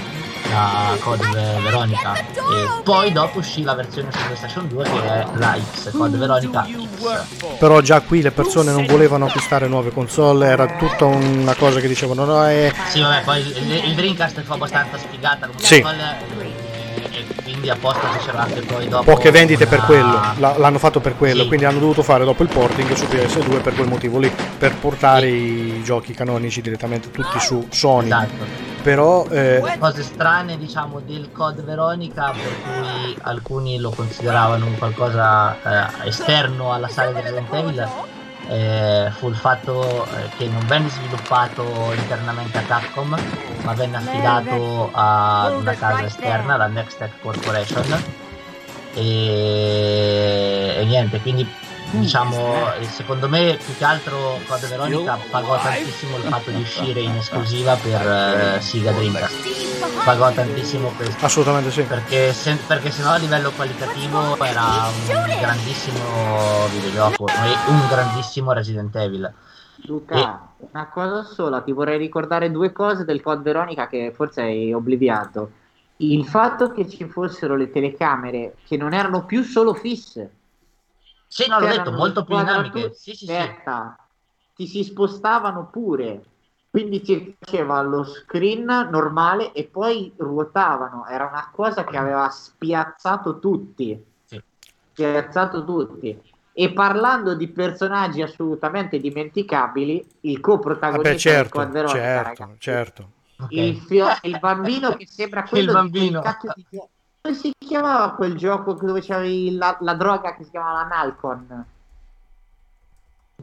da Code Ve- Veronica. e poi dopo uscì la versione su PlayStation 2 che è la X Code Veronica X. Però già qui le persone non volevano acquistare nuove console, era tutta una cosa che dicevano no, è... sì vabbè poi il, il Dreamcast fu abbastanza sfigata come Sì. console, e, e quindi apposta fecero anche poi dopo poche vendite per una- quello, la- l'hanno fatto per quello, Sì. quindi hanno dovuto fare dopo il porting su PS2 per quel motivo lì, per portare i giochi canonici direttamente tutti su Sony. esatto Però eh, cose strane diciamo del Code Veronica per cui alcuni lo consideravano un qualcosa eh, esterno alla saga di Resident Evil eh, fu il fatto eh, che non venne sviluppato internamente a Capcom ma venne affidato ad una casa esterna la Nextech Corporation. E, e niente quindi diciamo eh, secondo me più che altro Code Veronica pagò tantissimo il fatto di uscire in esclusiva per eh, Sega Dreamcast pagò tantissimo questo assolutamente sì. perché se, perché sennò a livello qualitativo era un grandissimo videogioco e un grandissimo Resident Evil Luca, una cosa sola, ti vorrei ricordare due cose del Code Veronica che forse hai obliviato. Il fatto che ci fossero le telecamere che non erano più solo fisse. Sì no l'ho detto molto più dinamiche sì sì sì Aspetta, ti si spostavano pure. Quindi ti faceva lo screen normale e poi ruotavano. Era una cosa che aveva spiazzato tutti. Sì. Spiazzato tutti. E parlando di personaggi assolutamente dimenticabili, il coprotagonista Vabbè, del certo, Veronica, certo, ragazzi. certo. Ok. Il, fio- il bambino che sembra *laughs* quello bambino. di quel cacchio di Come si chiamava quel gioco dove c'avevi la, la droga che si chiamava Nalcon?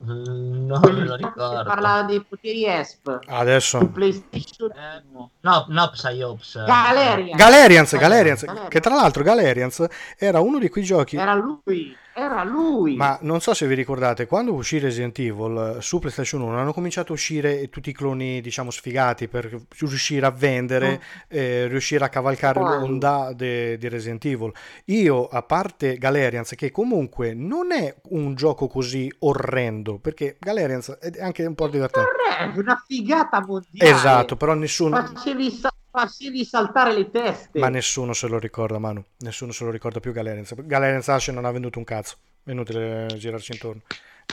Mm, no me lo ricordo parlava dei poteri ESP su Adesso PlayStation Eh, 1. no no Psyops Galerian. Galerians, Galerians, Galerian. che tra l'altro Galerians era uno di quei giochi Era lui. Era lui. Ma non so se vi ricordate, quando uscì Resident Evil su PlayStation 1 hanno cominciato a uscire tutti i cloni, diciamo, sfigati per riuscire a vendere, Mm. eh, riuscire a cavalcare Quali? l'onda di Resident Evil. Io, a parte Galerians, che comunque non è un gioco così orrendo, perché Galerians è anche un po' divertente. È una figata mondiale. Esatto, però nessuno, Facevi, sa- facevi saltare le teste. ma nessuno se lo ricorda, Manu. Nessuno se lo ricorda più Galerians. Galerians Ashe non ha venduto un cazzo. È inutile girarci intorno.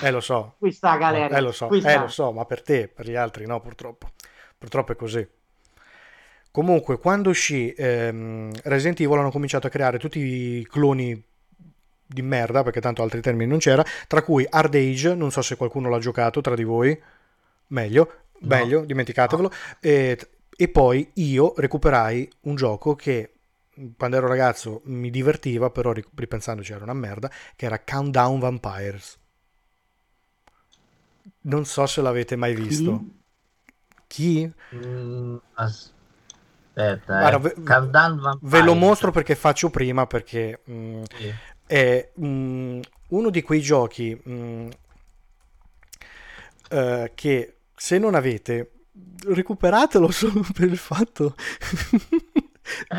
Eh, lo so, Qui sta Galera. Eh lo so, qui eh, lo so, ma per te, per gli altri no, purtroppo. Purtroppo è così. Comunque, quando uscì ehm, Resident Evil hanno cominciato a creare tutti i cloni di merda, perché tanto altri termini non c'era, tra cui Hard Age, non so se qualcuno l'ha giocato tra di voi, meglio, No. meglio, dimenticatevelo, e, e poi io recuperai un gioco che quando ero ragazzo mi divertiva, però ripensandoci era una merda, che era Countdown Vampires. Non so se l'avete mai visto. Chi? Mm, aspetta, Guarda, eh. ve-. Ve lo mostro perché faccio prima, perché mm, Sì. è mm, uno di quei giochi mm, eh, che se non avete, recuperatelo solo per il fatto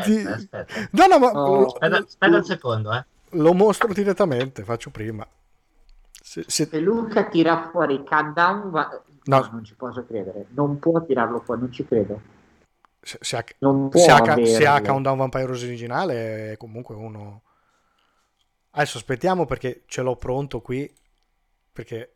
di... Aspetta, aspetta. No, no, ma Oh. lo, Aspetta, aspetta un secondo, eh. lo mostro direttamente, faccio prima. Se- se- Se Luca tira fuori Countdown, va- No. no, non ci posso credere. Non può tirarlo fuori, non ci credo. se- se ha, Non può se ha, averlo. se ha Countdown Vampires originale è comunque uno... Adesso aspettiamo perché ce l'ho pronto qui, perché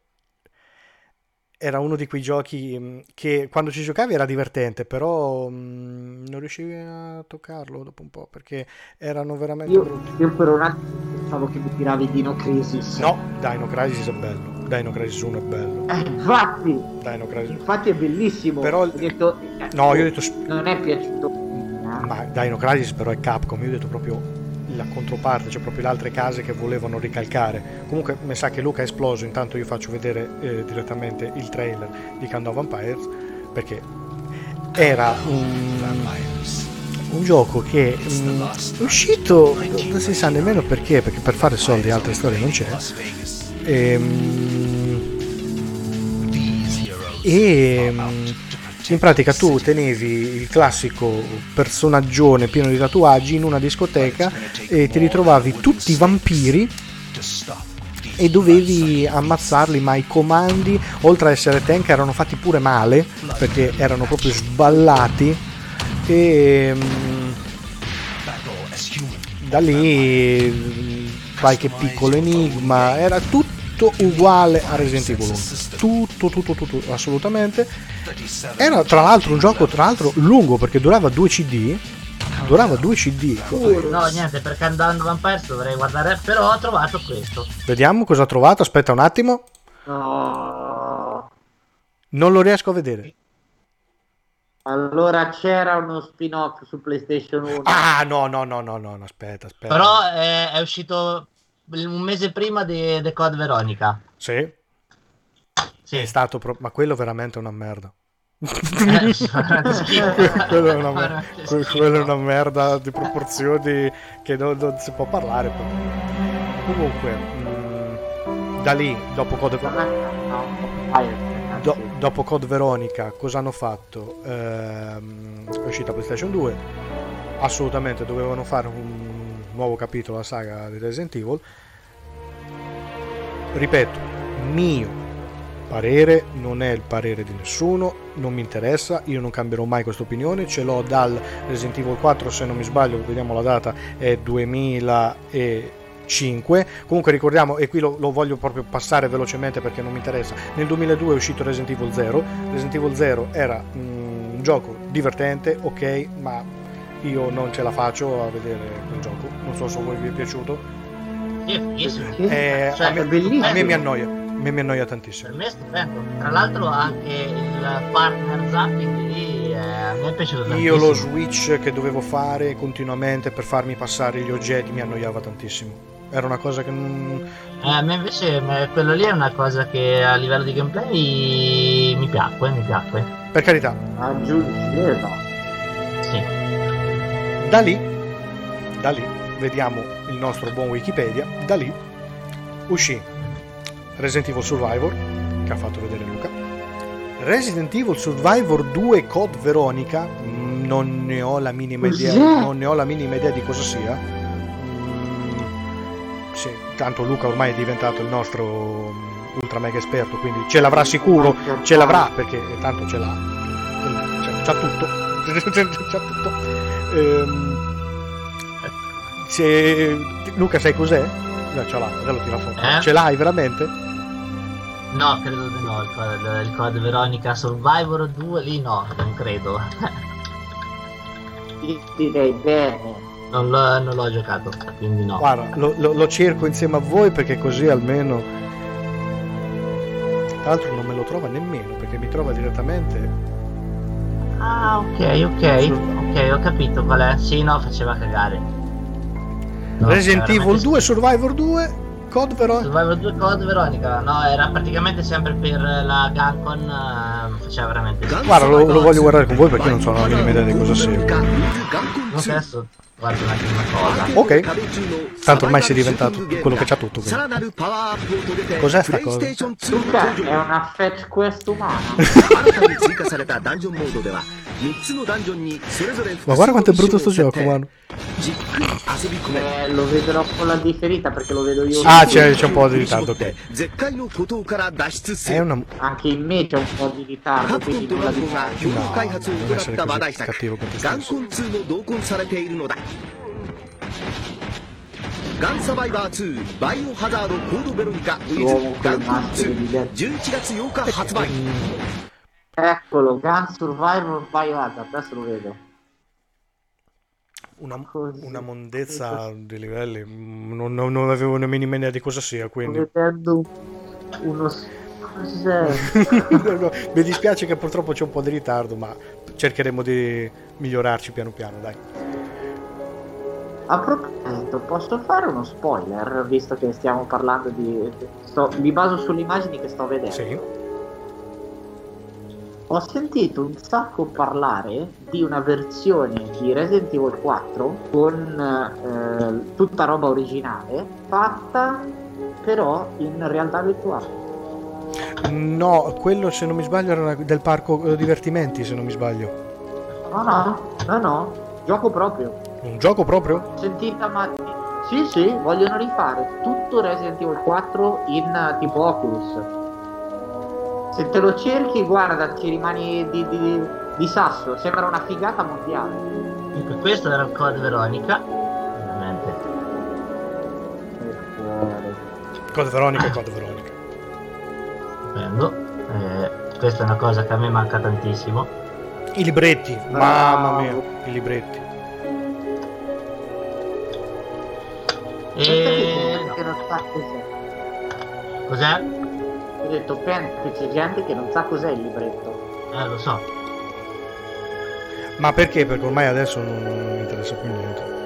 era uno di quei giochi mh, che quando ci giocavi era divertente, però mh, non riuscivi a toccarlo dopo un po' perché erano veramente Io, brutti. io per un attimo pensavo che mi tiravi Dino Crisis. No, Dino Crisis è bello. Dino Crisis 1 è bello. Eh, infatti, Dino Crisis... infatti è bellissimo. Però- Ho detto, eh, No, io ho detto... Non è piaciuto. Ma Dino Crisis però è Capcom, io ho detto proprio la controparte, cioè proprio le altre case che volevano ricalcare. Comunque mi sa che Luca è esploso, intanto io faccio vedere eh, direttamente il trailer di Countdown Vampires perché era un, un gioco che mm, è uscito, non si sa nemmeno perché, perché per fare soldi altre storie non c'è. Ehm, e in pratica tu tenevi il classico personaggione pieno di tatuaggi in una discoteca e ti ritrovavi tutti vampiri e dovevi ammazzarli, ma i comandi, oltre a essere tank, erano fatti pure male perché erano proprio sballati e mm, da lì mm, qualche piccolo enigma, era tutto uguale a Resident Evil 1. Tutto, tutto, tutto, assolutamente. Era tra l'altro un gioco tra l'altro lungo perché durava 2 CD. Durava 2 CD. No, niente, per Countdown Vampires dovrei guardare, però ho trovato questo. Vediamo cosa ha trovato. Aspetta un attimo. No. Non lo riesco a vedere. Allora c'era uno spin-off su PlayStation 1. Ah, no, no, no, no, no, no, aspetta, aspetta. Però è, è uscito un mese prima di The Code Veronica. Sì, Sì. è stato pro- ma quello veramente è una merda. Eh, *laughs* quello, è una quello è una merda di proporzioni che non, non si può parlare. però. Comunque, mm, da lì, dopo Code, anzi. do- dopo Code Veronica, cosa hanno fatto? Ehm, è uscita PlayStation 2. Assolutamente dovevano fare un nuovo capitolo alla saga di Resident Evil. Ripeto, mio parere non è il parere di nessuno, non mi interessa, io non cambierò mai questa opinione, ce l'ho dal Resident Evil 4, se non mi sbaglio, vediamo la data, è 2005. Comunque ricordiamo, e qui lo, lo voglio proprio passare velocemente perché non mi interessa, nel 2002 è uscito Resident Evil 0, Resident Evil 0 era mm, un gioco divertente, ok, ma io non ce la faccio a vedere quel gioco, non so se a voi vi è piaciuto. Eh, Cioè, a, me, a me mi annoia, a me mi annoia tantissimo. Per me è stupendo. Tra l'altro anche il partner zapping lì eh, a me è piaciuto tantissimo. Io lo switch che dovevo fare continuamente per farmi passare gli oggetti mi annoiava tantissimo. Era una cosa che non... Eh, a me invece quello lì è una cosa che a livello di gameplay mi piacque, mi piacque. Per carità, Aggiungeva. Sì. da lì, da lì, vediamo il nostro buon Wikipedia, da lì uscì Resident Evil Survivor, che ha fatto vedere Luca. Resident Evil Survivor 2 Code Veronica, mm, non ne ho la minima idea, non ne ho la minima idea di cosa sia. Mm, sì, tanto Luca ormai è diventato il nostro mm, ultra mega esperto, quindi ce l'avrà sicuro, ce l'avrà perché tanto ce l'ha. C'ha, c'ha tutto. *laughs* c'ha tutto. Ehm, se... Luca sai cos'è? No, ce l'ha, adesso lo tira fuori. Eh? Ce l'hai veramente? No, credo di no, il code, il code Veronica Survivor 2 lì no, non credo. Ti direi bene. Non l'ho, non l'ho giocato, quindi no. Guarda, lo, lo- lo cerco insieme a voi perché così almeno. Tra l'altro non me lo trova nemmeno perché mi trova direttamente. Ah, ok, ok, ok, ho capito qual è. Sì, no, faceva cagare. No, Resident Evil sì. 2, Survivor 2, Code Veronica. Survivor 2 Code Veronica, no, era praticamente sempre per la Gancon, eh, faceva veramente schifo. Guarda, lo, lo voglio guardare con voi perché non so la minima idea di cosa sia. Comunque adesso guardo un attimo una cosa. Ok. Tanto ormai sei diventato quello che c'ha tutto. quindi. Cos'è sta cosa? Luca è una fetch quest umana. *laughs* Ma guarda quanto è brutto sto gioco, mano. Eh, lo vedrò con la differita perché lo vedo io. Ah, su c'è, Twitch. c'è un po' di ritardo, ok. È una. Anche in me c'è un po' di ritardo, quindi nulla di male. No, non essere così cattivo con te stesso. ガンサバイバー2バイオハザードコードベロニカウィL'uomoズ con ガ le ンコン maschere di 2 Dead. 11月8日発売 Eccolo, Gun Survivor Biohazard, adesso lo vedo. Una, una mondezza di livelli. Non, non- non avevo minima idea di cosa sia, Sto quindi. vedendo uno... s- Cos'è? *laughs* Mi dispiace che purtroppo c'è un po' di ritardo, ma cercheremo di migliorarci piano piano, dai. A proposito, posso fare uno spoiler, visto che stiamo parlando di... sto- mi baso sulle immagini che sto vedendo. Sì. Ho sentito un sacco parlare di una versione di Resident Evil 4 con eh, tutta roba originale, fatta però in realtà virtuale. No, quello se non mi sbaglio era del parco divertimenti, se non mi sbaglio. No, no, no, no, gioco proprio. Un gioco proprio? Sentita ma... Sì, sì, vogliono rifare tutto Resident Evil 4 in eh, tipo Oculus. Se te lo cerchi, guarda, ci rimani di, di- di sasso. Sembra una figata mondiale. Comunque questo era il Code Veronica, ovviamente. Code Veronica, Code Veronica. Stupendo. Eh, questa è una cosa che a me manca tantissimo. I libretti, mamma mia, i libretti. E... Cos'è. Detto, penso che c'è gente che non sa cos'è il libretto. Eh, lo so. Ma perché? Perché ormai adesso non, non mi interessa più niente.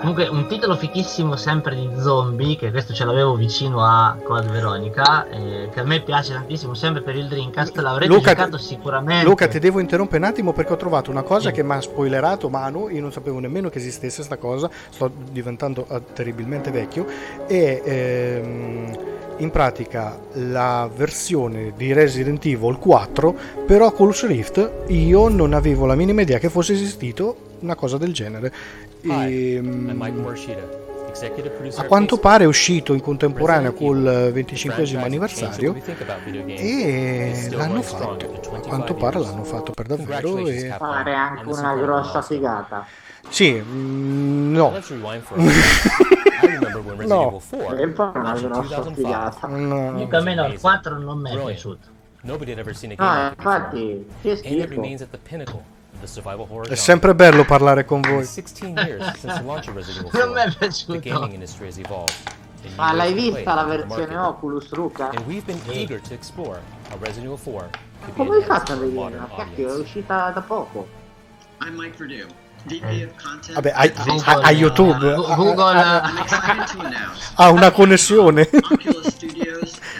Comunque, un titolo fichissimo sempre di zombie, che questo ce l'avevo vicino a Code Veronica, eh, che a me piace tantissimo, sempre per il Dreamcast, l'avrete Luca, giocato sicuramente. Luca, ti devo interrompere un attimo perché ho trovato una cosa Sì. che mi ha spoilerato Manu, io non sapevo nemmeno che esistesse sta cosa, sto diventando eh, terribilmente vecchio e ehm, in pratica la versione di Resident Evil 4 per Oculus Rift io non avevo la minima idea che fosse esistito una cosa del genere. Hi, Ehm, producer a quanto pare è uscito in contemporanea col Evil, 25 franchise that changed anniversario e l'hanno fatto. A 25 quanto pare l'hanno fatto per davvero. E... Pare anche una grossa figata. Sì, mm, no. *laughs* No. Evil 4 E poi una launched in grossa 2005. figata. No. Comunque a me no, il 4 non mi è piaciuto. Nobody had ever seen a game No, like it before, infatti, che and it schifo. remains at the pinnacle of the survival horror È sempre bello parlare con voi. the 16 years since the launch of Resident Evil *laughs* Non mi è 4, the piaciuto. gaming industry has evolved. in new Ma l'hai vista la versione. Oculus, Luca? And we've been Sì. eager to explore how Resident Evil 4 could be Come hai fatto a vedere? cacchio, è uscita da poco. I'm Mike Purdue, Eh. Vabbè, a, Google, a- a YouTube Google, ha- excited to announce *laughs* ha una connessione. *laughs*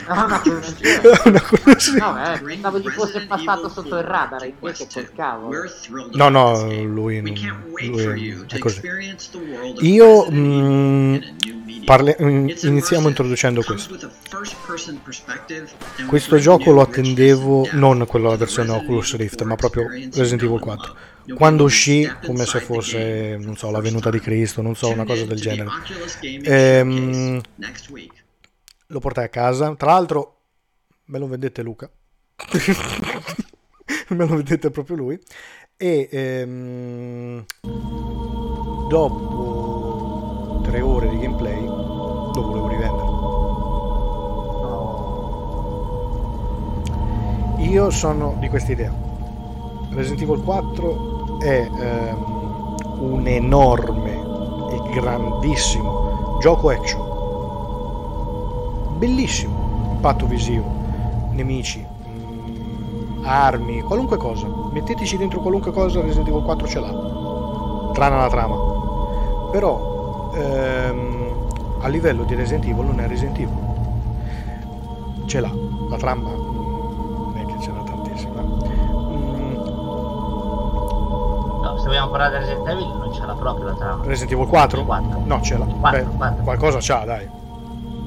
No. Una curiosità. No, eh, pensavo gli fosse passato sotto il radar, invece cavolo. No, no, lui non- lui è- così. Io Io, mm, parle- iniziamo introducendo questo. Questo gioco lo attendevo non quella versione Oculus Rift, ma proprio Resident Evil 4. Quando uscì, come se fosse, non so, la venuta di Cristo, non so, una cosa del genere. Ehm, lo portai a casa. Tra l'altro, me lo vendette Luca. *laughs* me lo vendette proprio lui. E ehm, dopo tre ore di gameplay lo volevo rivendere. Io sono di questa idea. Resident Evil 4 è ehm, un enorme e grandissimo gioco action. Bellissimo, impatto visivo, nemici, mm, armi, qualunque cosa. Metteteci dentro qualunque cosa, Resident Evil 4 ce l'ha. Tranne la trama. Però ehm, a livello di Resident Evil non è Resident Evil. Ce l'ha, la trama Vogliamo parlare di Resident Evil non ce l'ha proprio la trama. Resident Evil 4? Quattro. No, ce l'ha. Quattro, Beh, quattro. Qualcosa c'ha, dai.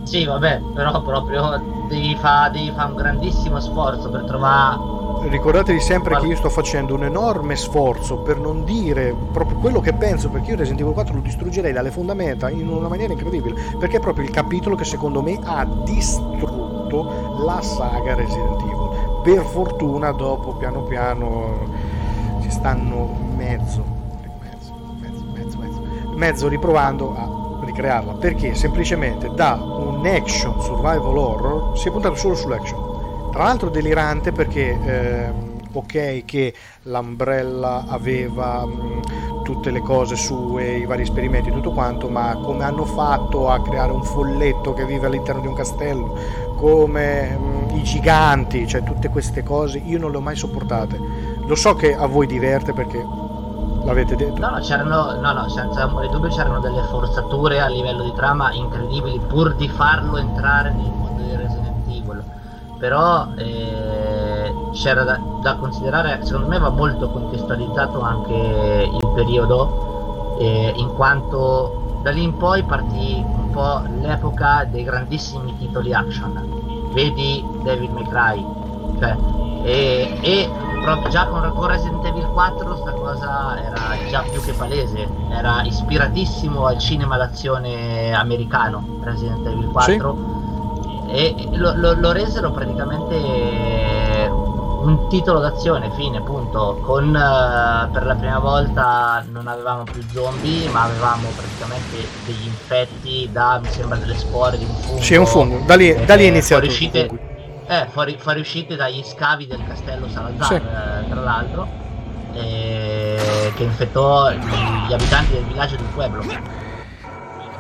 Sì, vabbè, però proprio devi fare fa un grandissimo sforzo per trovare Ricordatevi sempre che io sto facendo un enorme sforzo per non dire proprio quello che penso, perché io Resident Evil 4 lo distruggerei dalle fondamenta in una maniera incredibile, perché è proprio il capitolo che secondo me ha distrutto la saga Resident Evil. Per fortuna dopo piano piano si stanno mezzo, mezzo, mezzo, mezzo, mezzo, mezzo riprovando a ricrearla, perché semplicemente da un action survival horror si è puntato solo sull'action. Tra l'altro delirante perché ehm, ok che l'Umbrella aveva mh, tutte le cose sue, i vari esperimenti tutto quanto, ma come hanno fatto a creare un folletto che vive all'interno di un castello, come mh, i giganti, cioè tutte queste cose, io non le ho mai sopportate. Lo so che a voi diverte perché l'avete detto. No, no, c'erano, no, no, senza di dubbio c'erano delle forzature a livello di trama incredibili pur di farlo entrare nel mondo di Resident Evil. Però eh, c'era da, da considerare, secondo me va molto contestualizzato anche il periodo, eh, in quanto da lì in poi partì un po' l'epoca dei grandissimi titoli action. Vedi May Cry, cioè, e, e proprio già con, con Resident Evil 4 sta cosa era già più che palese, era ispiratissimo al cinema d'azione americano Resident Evil 4 e e lo, lo- lo resero praticamente un titolo d'azione, fine, punto. Con eh, per la prima volta non avevamo più zombie, ma avevamo praticamente degli infetti da, mi sembra, delle spore di un fungo. Sì, è un fungo. Da lì- da lì è Eh, iniziato fuoriuscite-. Eh, fuori, fuoriuscite dagli scavi del castello Salazar, Sì. eh, tra l'altro, eh, che infettò gli abitanti del villaggio di Pueblo.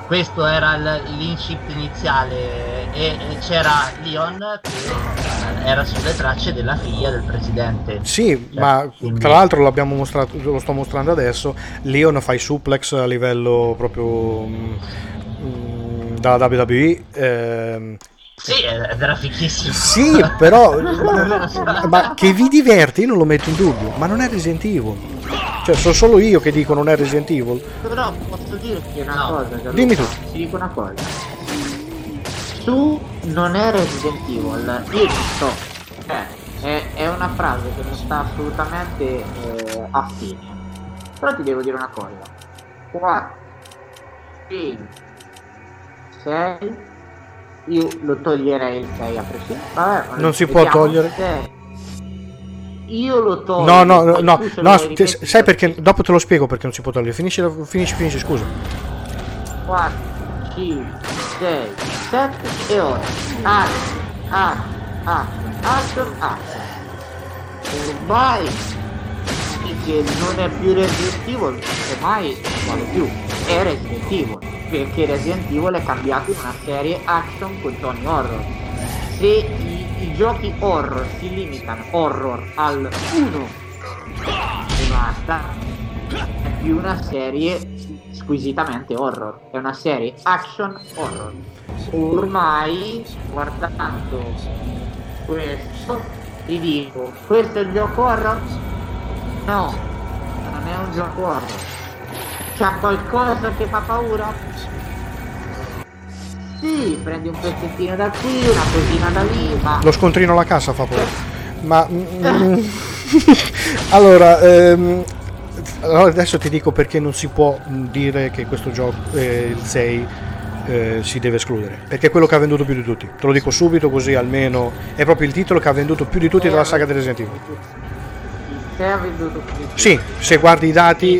Questo era l'incipit iniziale e, e c'era Leon che eh, era sulle tracce della figlia del presidente. Sì, Cioè, ma quindi- tra l'altro l'abbiamo mostrato, lo sto mostrando adesso. Leon fa i suplex a livello proprio mm, mm, dalla WWE. ehm, Sì, ed era fichissimo. sì, però ma, ma che vi diverte, io non lo metto in dubbio, ma non è Resident Evil. Cioè, sono solo io che dico non è Resident Evil. Però posso dirti una No. cosa, Gianluca? Dimmi tu. Ti dico una cosa. Su non è Resident Evil, io ci sto. Cioè, è, è una frase che mi sta assolutamente eh, affine. Però ti devo dire una cosa. 4, 5, 6, io lo toglierei il 6 a prescindere. Vabbè, ma Non si può togliere. Sei. Io lo toglio. No, no, no, no, se no, te- sai perché? Dopo te lo spiego perché non si può togliere. Finisci, finisci, finisci, scusa. 4, 5, 6, 7 e 8. Action, action, action, action, action. Ormai che non è più Resident Evil, non vale più, è Resident Evil, perché Resident Evil è cambiato in una serie action con Tony Horror. Se i, i giochi horror si limitano horror al 1 e basta, è più una serie squisitamente horror, è una serie action horror. ormai guardando questo ti dico questo è il gioco horror? No non è un gioco horror c'ha qualcosa che fa paura? sì prendi un pezzettino da qui una cosina da lì ma Lo scontrino alla cassa fa paura. Ma mm, *laughs* allora, ehm, allora, adesso ti dico perché non si può mm, dire che questo gioco, eh, il 6, eh, si deve escludere. Perché è quello che ha venduto più di tutti. Te lo dico subito, così almeno è proprio il titolo che ha venduto più di tutti della saga di Resident Evil. Se ha venduto più di Sì, se guardi i dati,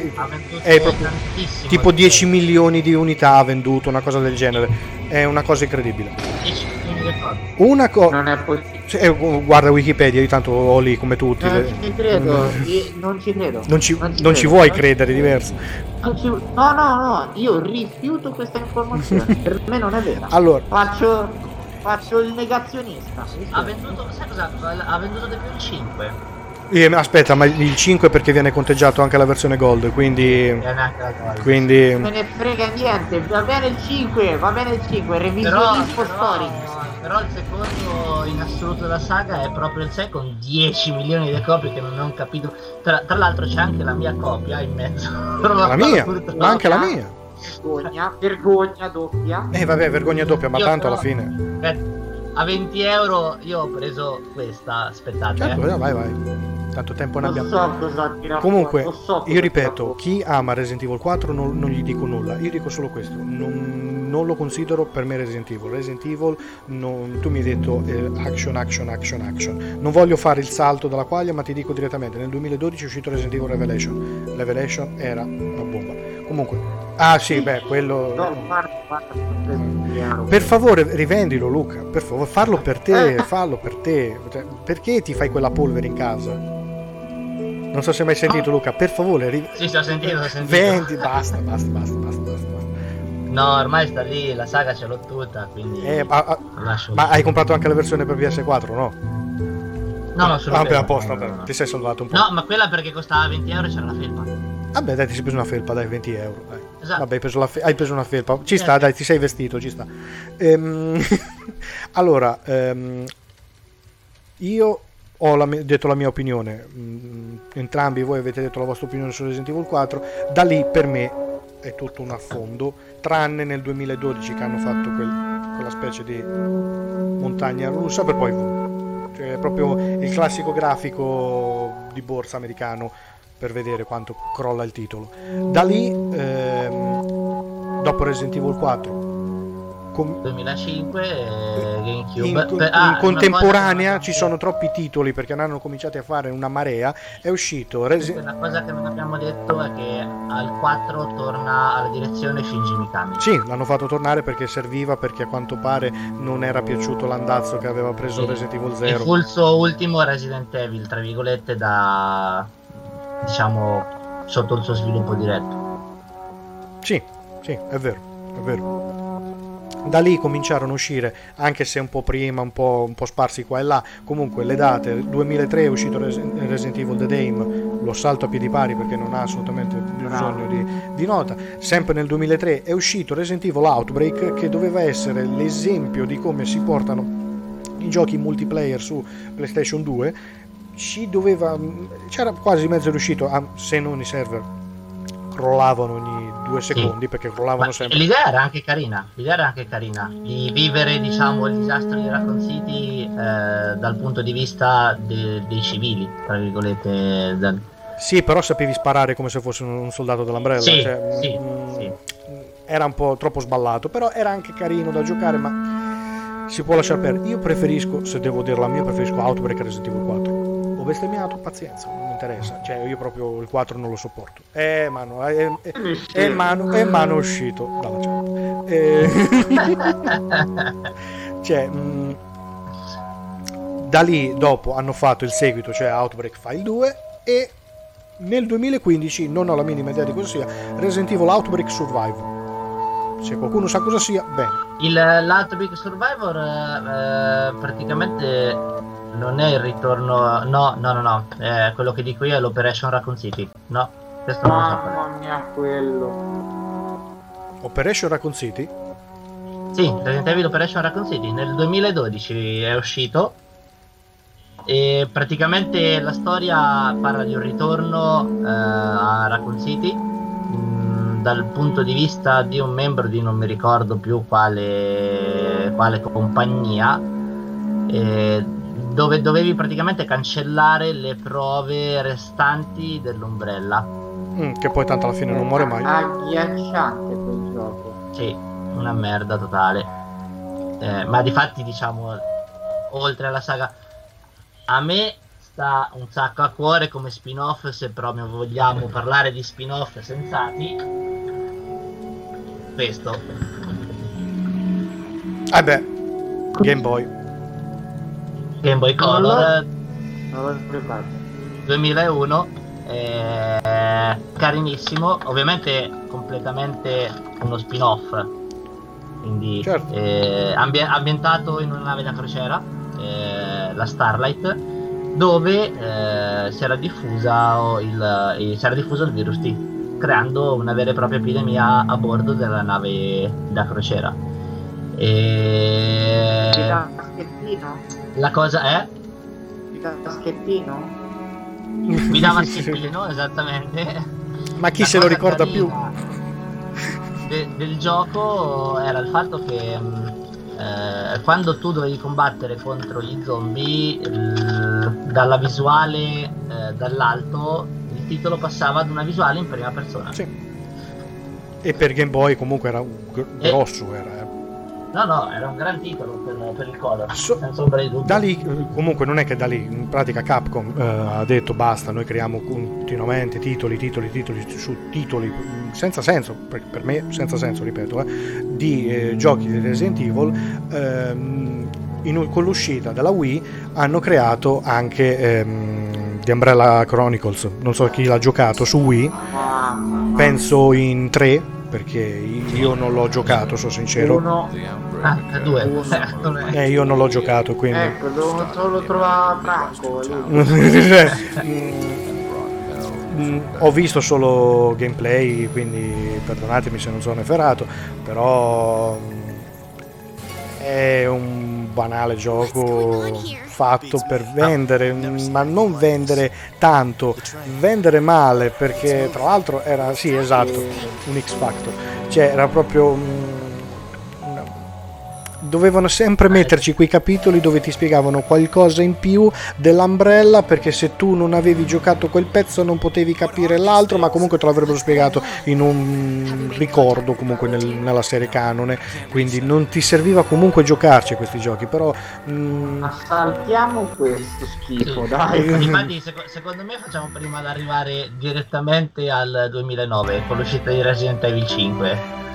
è proprio tantissimo tipo il 10 gioco. milioni di unità ha venduto, una cosa del genere. È una cosa incredibile. 10 milioni di cose. Una cosa. non è possibile guarda Wikipedia, io tanto ho lì come tutti. non le- ci credo io non ci credo Non ci, non ci credo. vuoi Non ci- credere, è diverso. non ci- no no no io rifiuto questa informazione *laughs* per me non è vera Allora, faccio faccio il negazionista Ha venduto, sai cosa? Ha venduto di più il 5. Eh, aspetta, ma il 5 perché viene conteggiato anche la versione Gold, quindi... E cosa. Quindi... me ne frega niente va bene il 5 va bene il 5 Però, revisionismo però, storico però il secondo in assoluto della saga è proprio il 6 con 10 milioni di copie che non ho capito. Tra, tra l'altro c'è anche la mia copia in mezzo. La *laughs* mia, ma anche la mia. vergogna vergogna doppia Eh vabbè, vergogna doppia, ma Io tanto però- alla fine... Eh, A 20 euro io ho preso questa, aspettate. Certo, eh. vai, vai. Tanto tempo ne non abbiamo. so Comunque, so io ripeto, chi ama Resident Evil 4 non, non gli dico nulla, io dico solo questo, non, non lo considero per me Resident Evil. Resident Evil, non- tu mi hai detto eh, action, action, action, action. Non voglio fare il salto dalla quaglia, ma ti dico direttamente, nel 2012 è uscito Resident Evil Revelation. Revelation era una bomba. Comunque, ah sì, beh, quello... Per favore, rivendilo Luca, per favore, farlo per te, Eh. fallo per te. Cioè, perché ti fai quella polvere in casa? Non so se hai mai sentito Luca, per favore, ri- Sì, sì, ho sentito, ho sentito. vendi, basta, basta, basta, basta, basta. No, ormai sta lì, la saga ce l'ho tutta, quindi Eh, ma, ah, ma hai comprato anche la versione per PS4, no? No, no, solo Ah, quella. beh, a posto, No, no, vabbè, no. ti sei salvato un po'. No, ma quella perché costava 20 euro e c'era la felpa. Vabbè, dai, ti sei preso una felpa, dai, 20 euro. Dai. Esatto. Vabbè, hai preso, la fe- hai preso una felpa. Ci Eh. sta, dai, ti sei vestito, ci sta. Ehm, *laughs* allora, ehm, io ho la detto la mia opinione. Mm, entrambi voi avete detto la vostra opinione su Resident Evil 4. Da lì, per me, è tutto un affondo. Tranne nel 2012 che hanno fatto quel- quella specie di montagna russa, per poi. Cioè, è proprio il classico grafico di borsa americano per vedere quanto crolla il titolo. Da lì, ehm, dopo Resident Evil 4, com- 2005 e GameCube. in, co- Beh, in ah, contemporanea cosa ci sono troppi titoli perché ne hanno cominciati a fare una marea. È uscito Resident Una cosa che non abbiamo detto è che al 4 torna alla direzione Shinji Mikami. Sì, l'hanno fatto tornare perché serviva perché a quanto pare non era piaciuto l'andazzo che aveva preso Sì. Resident Evil E 0. fu il suo ultimo Resident Evil, tra virgolette, da diciamo sotto il suo sviluppo diretto. Sì, sì, è vero, è vero. Da lì cominciarono a uscire, anche se un po' prima, un po', un po' sparsi qua e là, comunque le date, 2003 è uscito Res- Resident Evil The Dame, lo salto a piedi pari perché non ha assolutamente bisogno di, di nota, sempre nel 2003 è uscito Resident Evil Outbreak che doveva essere l'esempio di come si portano i giochi multiplayer su PlayStation 2, ci doveva, c'era quasi mezzo riuscito, a- se non i server crollavano ogni due secondi perché crollavano sempre. l'idea era anche carina, l'idea era anche carina di vivere diciamo il disastro di Raccoon City eh, dal punto di vista de- dei civili, tra virgolette. del- Sì, però sapevi sparare come se fosse un soldato dell'Umbrella. Sì, cioè, sì, mm, sì. Era un po' troppo sballato, però era anche carino da giocare, ma si può lasciare perdere. Io preferisco, se devo dire la mia, preferisco Outbreak Resident Evil 4. Bestemmiato, pazienza, non mi interessa. Cioè, io proprio il 4 non lo sopporto. Eh, mano, è, è, è mano, è mano uscito dalla chat. Eh, *laughs* cioè, mm, da lì dopo hanno fatto il seguito, cioè Outbreak File 2 e nel 2015, non ho la minima idea di cosa sia, Resident Evil Outbreak Survive. Se qualcuno sa cosa sia, bene. Il, Big Survivor eh, eh, praticamente non è il ritorno. No, no, no, no. eh, quello che dico io è l'Operation Raccoon City. No, questo non lo so. qual è. mamma mia quello Operation Raccoon City? Sì, Resident Evil Operation Raccoon City nel 2012 è uscito e praticamente la storia parla di un ritorno eh, a Raccoon City mh, dal punto di vista di un membro di non mi ricordo più quale, quale compagnia eh, dove dovevi praticamente cancellare le prove restanti dell'ombrella. Mm, che poi tanto alla fine non muore mai. Agghiacciante quel gioco. Sì, una merda totale. Eh, ma di fatti, diciamo, oltre alla saga, a me sta un sacco a cuore come spin-off, se proprio vogliamo parlare di spin-off sensati. Questo. Eh beh, Game Boy. Game Boy Color preparato. 2001 eh, carinissimo ovviamente completamente uno spin-off quindi Certo. eh, ambie- ambientato in una nave da crociera eh, la Starlight dove eh, si era diffusa o il, eh, si era diffuso il virus T creando una vera e propria epidemia a bordo della nave da crociera e? La cosa è Ti dà schettino? mi dava *laughs* schettino esattamente Ma chi La se lo ricorda più? de- del gioco era il fatto che mh, eh, quando tu dovevi combattere contro gli zombie il- dalla visuale eh, dall'alto il titolo passava ad una visuale in prima persona Sì. E per Game Boy comunque era un gr- grosso. Era. No no era un gran titolo per, per il color. So- senza ombra di dubbio. Da lì, comunque non è che da lì, in pratica Capcom eh, ha detto basta, noi creiamo continuamente titoli, titoli, titoli su titoli, mm, senza senso, per, per me senza senso, ripeto, eh, di eh, giochi di Resident Evil. ehm, in- con l'uscita della Wii hanno creato anche ehm, The Umbrella Chronicles, non so chi l'ha giocato su Wii, penso in tre, perché io non l'ho giocato, sono sincero. uno. ah, due Uno. È- Eh, io non l'ho giocato, quindi... Ecco, devo solo trovare Franco. *laughs* Mm, ho visto solo gameplay, quindi perdonatemi se non sono eferato, però mm, è un banale gioco fatto per vendere, mm, ma non vendere tanto, vendere male, perché tra l'altro era, sì esatto, un X Factor, cioè era proprio... Dovevano sempre metterci quei capitoli dove ti spiegavano qualcosa in più dell'Umbrella perché se tu non avevi giocato quel pezzo non potevi capire l'altro ma comunque te l'avrebbero spiegato in un ricordo comunque nel- nella serie canone quindi non ti serviva comunque giocarci a questi giochi però mm, Assaltiamo questo schifo, dai. Infatti, seco- secondo me facciamo prima ad arrivare direttamente al 2009 con l'uscita di Resident Evil 5.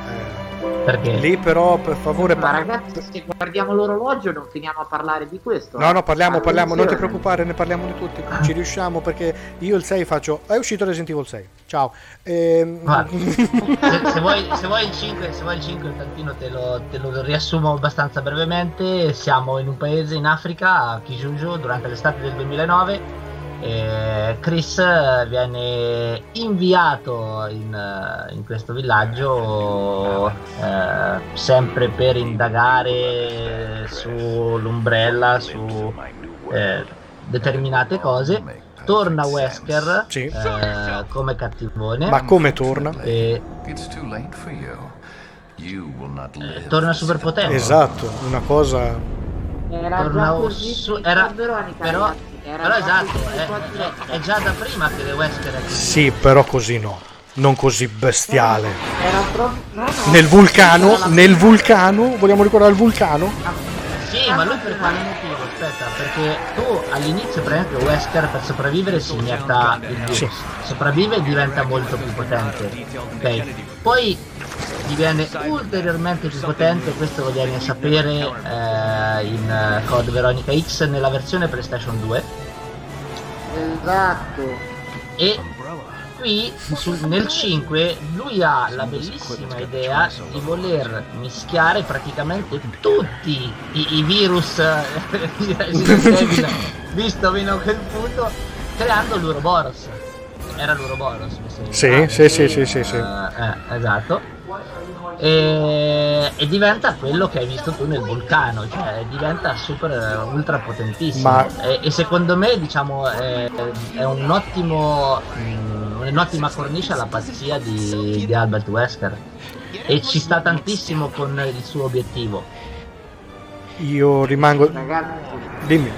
Eh, Perché lì però per favore Ma ragazzi, se guardiamo l'orologio non finiamo a parlare di questo. No, no, parliamo, parliamo, non ti Attenzione. preoccupare, ne parliamo di tutti, ci *laughs* riusciamo perché io il 6 faccio... È uscito Resident Evil 6, ciao. Ehm, Guarda, *laughs* se, se vuoi, se vuoi il 5, se vuoi il 5 un tantino te lo, te lo riassumo abbastanza brevemente. Siamo in un paese in Africa, a Kijuju, durante l'estate del 2009. E Chris viene inviato in, eh, in questo villaggio eh, sempre per indagare sull'Umbrella, su eh, determinate cose. Torna Wesker Sì. eh, come cattivone. ma come torna? E live. torna superpotente. Esatto, una cosa... Era Torna già così su- era- Veronica, però, era però esatto, è, di- è- è già da prima che Wesker è così. Sì, però così no, non così bestiale. Era proprio... no, no. Nel vulcano, nel vulcano, vogliamo ricordare il vulcano? Sì, ma lui per quale motivo? Aspetta, perché tu all'inizio praticamente Wesker per sopravvivere si inietta il virus. Sì. Sopravvive e diventa molto più potente. Ok. Poi diviene ulteriormente più potente, questo lo viene a sapere eh, in eh, Code Veronica X nella versione PlayStation 2. Esatto. E qui su- nel 5 lui ha la bellissima idea di voler mischiare praticamente tutti i, i virus di Resident Evil visto fino a quel punto creando l'Uroboros era l'Uroboros mi sembra. Sì, sì, sì, sì, sì, sì. Eh, eh, esatto e, e diventa quello che hai visto tu nel vulcano, cioè diventa super eh, ultra potentissimo. Ma- E, e secondo me, diciamo, è, è un ottimo, mm, un'ottima cornice alla pazzia di, di Albert Wesker. E ci sta tantissimo con il suo obiettivo. Io rimango... Ragazzi, Dimmi.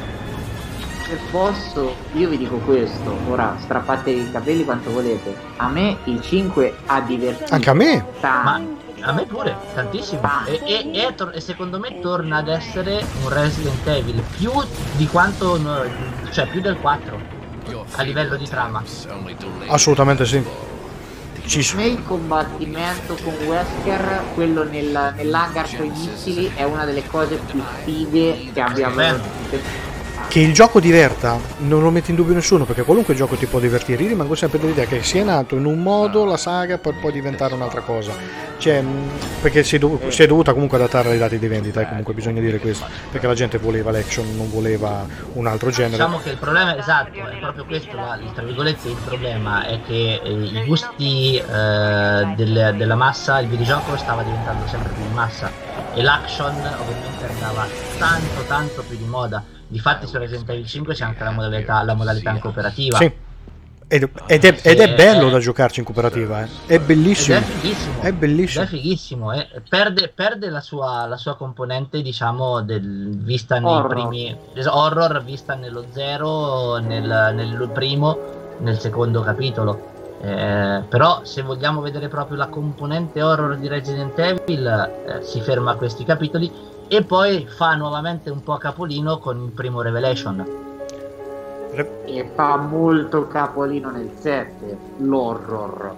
Se posso, io vi dico questo. Ora, strappate i capelli quanto volete. A me il 5 ha divertito. Anche a me. Ma a me pure, tantissimo. E, e- e e secondo me torna ad essere un Resident Evil più di quanto, cioè più del 4 a livello di trama. Assolutamente sì. Ci Per so- me il combattimento con Wesker, quello nel- nell'hangar con i missili, è una delle cose più fighe che abbiamo Beh. Che il gioco diverta, non lo mette in dubbio nessuno, perché qualunque gioco ti può divertire. Io rimango sempre dell'idea che sia nato in un modo la saga per poi diventare un'altra cosa. Cioè, mh, perché si è, dov- si è dovuta comunque adattare ai dati di vendita, e comunque bisogna dire questo, perché la gente voleva l'action, non voleva un altro genere. Diciamo che il problema esatto, è proprio questo, tra virgolette il problema è che eh, i gusti eh, del- della massa, il videogioco stava diventando sempre più di massa e l'action ovviamente andava tanto tanto più di moda. Difatti su Resident Evil 5 c'è anche la modalità, la modalità in cooperativa. Sì. Ed, ed è, ed è bello da giocarci in cooperativa, eh. è Ed bellissimo. è fighissimo. È bellissimo. Ed è fighissimo. eh. Perde, perde la, sua, la sua componente, diciamo, del, vista nei Horror. primi. Horror vista nello zero, nel, nel primo, nel secondo capitolo. Eh, però se vogliamo vedere proprio la componente horror di Resident Evil, eh, si ferma a questi capitoli e poi fa nuovamente un po' capolino con il primo Revelation. E fa molto capolino nel 7, l'horror.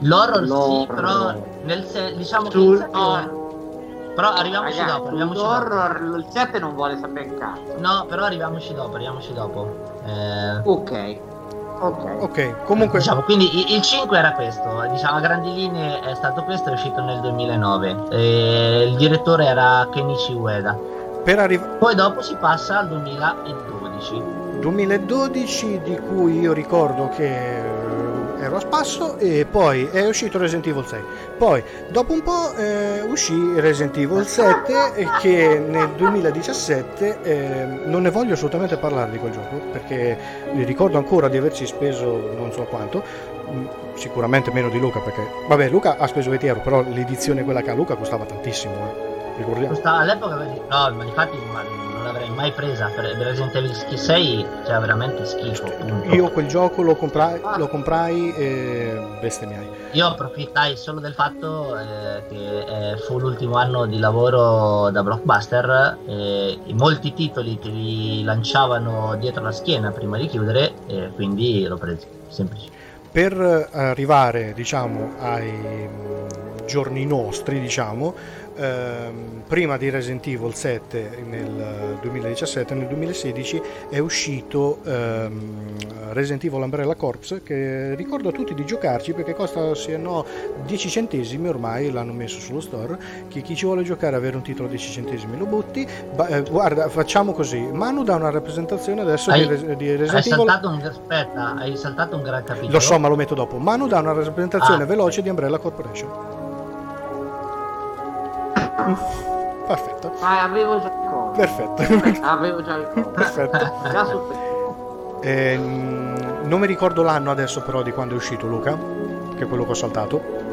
L'horror, sì, L'horror. però nel se- diciamo che Sul il sette- horror. però arriviamoci Ragazzi, dopo, arriviamoci dopo. l'horror, il 7 non vuole sapere un cazzo. No, però arriviamoci dopo, arriviamoci dopo. Eh, Ok. Ok. Ok, comunque diciamo, quindi il 5 era questo, diciamo a grandi linee è stato questo, è uscito nel 2009. E il direttore era Kenichi Ueda. per arrivare... Poi dopo si passa al 2012. 2012 di cui io ricordo che ero a spasso e poi è uscito Resident Evil 6 poi dopo un po' eh, uscì Resident Evil 7 e che nel 2017 eh, non ne voglio assolutamente parlare di quel gioco perché ricordo ancora di averci speso non so quanto mh, sicuramente meno di Luca perché vabbè Luca ha speso 20 euro però l'edizione quella che ha Luca costava tantissimo eh. ricordiamo Questa- all'epoca no, ma infatti ma l'avrei mai presa per Resident Evil 6, cioè veramente schifo. punto. io quel gioco lo comprai, lo comprai e bestemmiai Io approfittai solo del fatto eh, che eh, fu l'ultimo anno di lavoro da blockbuster e e molti titoli che li lanciavano dietro la schiena prima di chiudere e quindi l'ho preso, semplice. per arrivare diciamo ai mm, giorni nostri diciamo ehm, prima di Resident Evil 7 nel 2017 nel 2016 è uscito ehm, Resident Evil Umbrella Corps che ricordo a tutti di giocarci perché costa se no 10 centesimi ormai l'hanno messo sullo store che chi ci vuole giocare avere un titolo a 10 centesimi lo butti Ba- eh, guarda facciamo così Manu dà una rappresentazione adesso Hai- di, di Resident Evil saltato un aspetta, hai saltato un gran capitolo. lo so, ma lo metto dopo. Manu dà una rappresentazione Ah. veloce di Umbrella Corporation. Perfetto, Ah, avevo già il coso. perfetto, *laughs* Avevo già il coso. perfetto. *laughs* Già su Ehm, non mi ricordo l'anno adesso però di quando è uscito Luca, che è quello che ho saltato.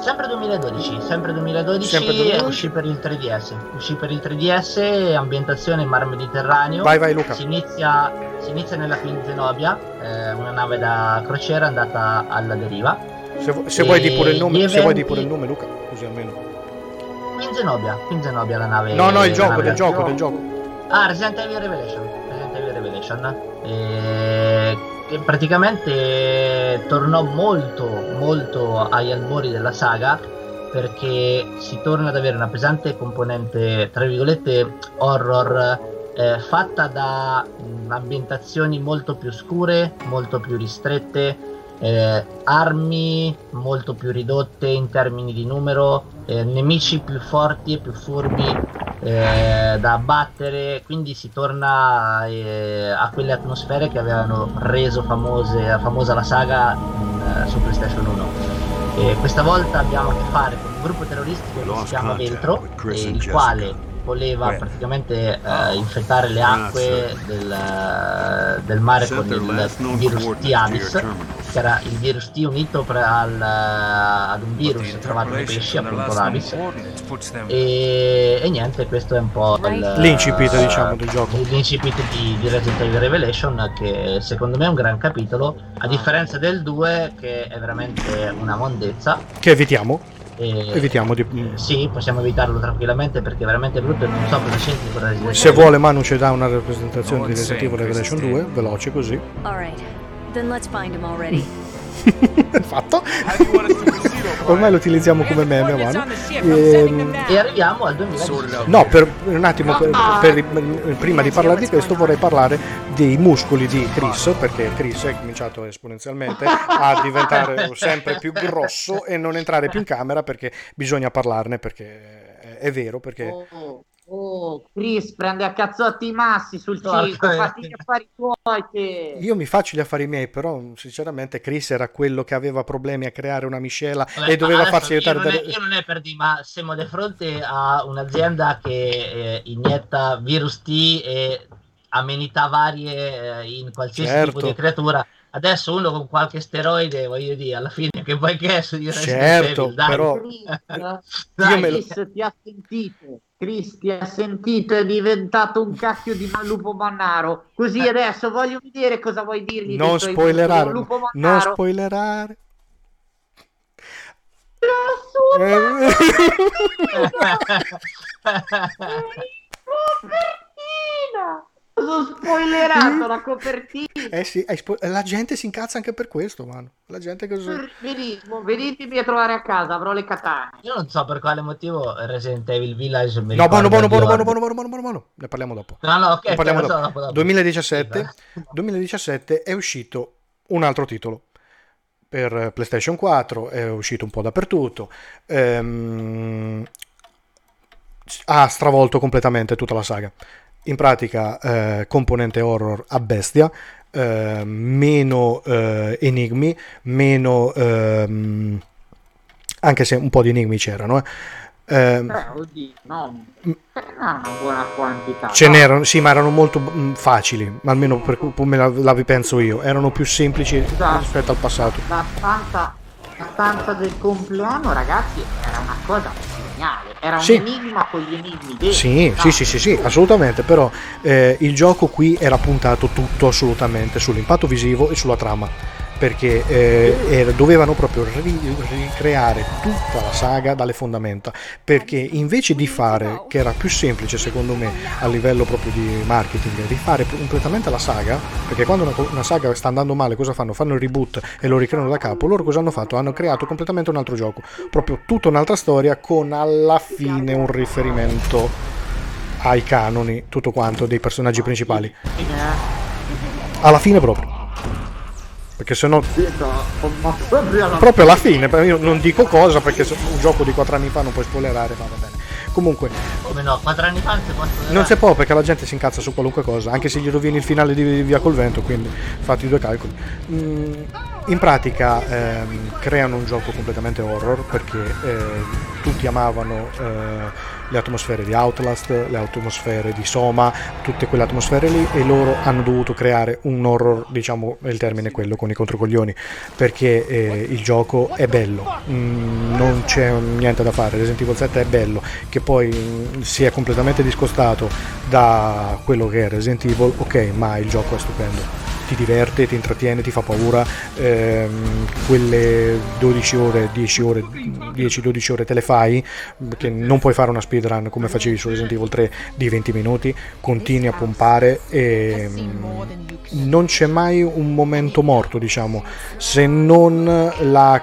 Sempre 2012, sempre 2012, Sempre 2012. uscì per il 3DS. Uscì per il 3DS, ambientazione Mar Mediterraneo. Vai, vai Luca. Si inizia, si inizia nella Queen Zenobia, eh, una nave da crociera andata alla deriva. Se, vu- se vuoi di pure il nome, gli se vuoi di eventi- pure il nome Luca, così almeno. Queen Zenobia, Queen Zenobia la nave. No, no, il gioco, del gioco, del gioco. Ah, Resident Evil Revelation. Resident Evil Revelation. Eh, che praticamente tornò molto, molto agli albori della saga perché si torna ad avere una pesante componente, tra virgolette, horror eh, fatta da mh, ambientazioni molto più scure, molto più ristrette, eh, armi molto più ridotte in termini di numero, eh, nemici più forti e più furbi eh, da abbattere, quindi si torna eh, a quelle atmosfere che avevano reso famose, famosa la saga in, eh, su PlayStation 1. E questa volta abbiamo a che fare con un gruppo terroristico che si chiama Veltro, il quale voleva praticamente eh, infettare le acque del, del mare con il virus T Avis, che era il virus T unito pre- al, ad un virus trovato nei pesci, appunto l'Avis. E, e niente, questo è un po' il, L'incipit, eh, diciamo, del gioco. L'incipit di, di Resident Evil Revelation, che secondo me è un gran capitolo, a differenza del 2, che è veramente una mondezza. Che evitiamo. E- Evitiamo di... Sì, possiamo evitarlo tranquillamente perché è veramente brutto e non so cosa c'entri con Resident Se vuole Manu ci dà una rappresentazione di Resident Evil Revelation 2, veloce così. Alright, then let's find him already. *laughs* Fatto. *laughs* Ormai lo utilizziamo come meme a mano. Ehm, E arriviamo al 2017. No, per un attimo, per- per- prima di parlare di questo vorrei parlare dei muscoli di Chris, perché Chris è cominciato esponenzialmente a diventare sempre più grosso e non entrare più in camera perché bisogna parlarne, perché è, è vero, perché... Oh, Chris prende a cazzotti i massi sul 5, eh. fatti gli affari tuoi che... Io mi faccio gli affari miei, però sinceramente Chris era quello che aveva problemi a creare una miscela Vabbè, e doveva farsi io aiutare non, è, io non è per dire, ma siamo di fronte a un'azienda che eh, inietta virus T e amenità varie eh, in qualsiasi Certo. tipo di creatura. Adesso uno con qualche steroide, voglio dire, alla fine che poi che è su di Resident Certo, Evil, dai. però- Dai, io me lo- Chris ti ha sentito, Chris ti ha sentito, è diventato un cacchio di lupo mannaro. Così adesso voglio vedere cosa vuoi dirgli. Non spoilerare, non spoilerare. Copertina! *laughs* *laughs* Cosa ho spoilerato la copertina? Eh sì, spo- la gente si incazza anche per questo, mano. La gente cosa... Benissimo, venitemi a trovare a casa, avrò le katane. Io non so per quale motivo Resident Evil Village mi No, buono, buono, buono, buono, buono, buono, buono, buono, buono. Ne parliamo dopo. No, no, ok, Ne parliamo dopo. dopo, dopo. 2017, Sì, 2017 è uscito un altro titolo per PlayStation 4, è uscito un po' dappertutto. ehm, ha stravolto completamente tutta la saga. In pratica, eh, componente horror a bestia, eh, meno eh, enigmi, meno. ehm, anche se un po' di enigmi c'erano. eh. Eh, oddio, no, una buona quantità. Ce no. n'erano, sì, ma erano molto mm, facili, almeno per come la, la penso io, erano più semplici Esatto. rispetto al passato. La stanza, la stanza del compleanno, ragazzi, era una cosa geniale. Era un Sì. enigma con gli enigmi dentro. Sì, no? sì, sì, sì, sì, assolutamente, però eh, il gioco qui era puntato tutto assolutamente sull'impatto visivo e sulla trama, perché eh, era- dovevano proprio ri- ricreare tutta la saga dalle fondamenta, perché invece di fare, che era più semplice secondo me a livello proprio di marketing, rifare completamente la saga, perché quando una, una saga sta andando male cosa fanno? Fanno il reboot e lo ricreano da capo, loro cosa hanno fatto? Hanno creato completamente un altro gioco, proprio tutta un'altra storia con alla fine un riferimento ai canoni, tutto quanto dei personaggi principali. Eh, Alla fine proprio. Perché se no, detto, ma proprio alla fine, però io non dico cosa perché un gioco di 4 anni fa non puoi spoilerare, ma va bene. Comunque, Come no, quattro anni fa non si può non si può perché la gente si incazza su qualunque cosa, anche se gli rovini il finale di Via col vento, quindi fatti i due calcoli. Mm, in pratica ehm, creano un gioco completamente horror perché eh, tutti amavano eh, le atmosfere di Outlast, le atmosfere di Soma, tutte quelle atmosfere lì e loro hanno dovuto creare un horror, diciamo il termine quello, con i controcoglioni, perché eh, il gioco è bello, Mm, non c'è niente da fare, Resident Evil 7 è bello, che poi mm, si è completamente discostato da quello che è Resident Evil, ok, ma il gioco è stupendo. Ti diverte, ti intrattiene, ti fa paura. ehm, quelle 12 ore, 10 ore, 10-12 ore te le fai, che non puoi fare una speedrun come facevi su Resident Evil 3 di 20 minuti, continui a pompare e mm, non c'è mai un momento morto, diciamo, se non la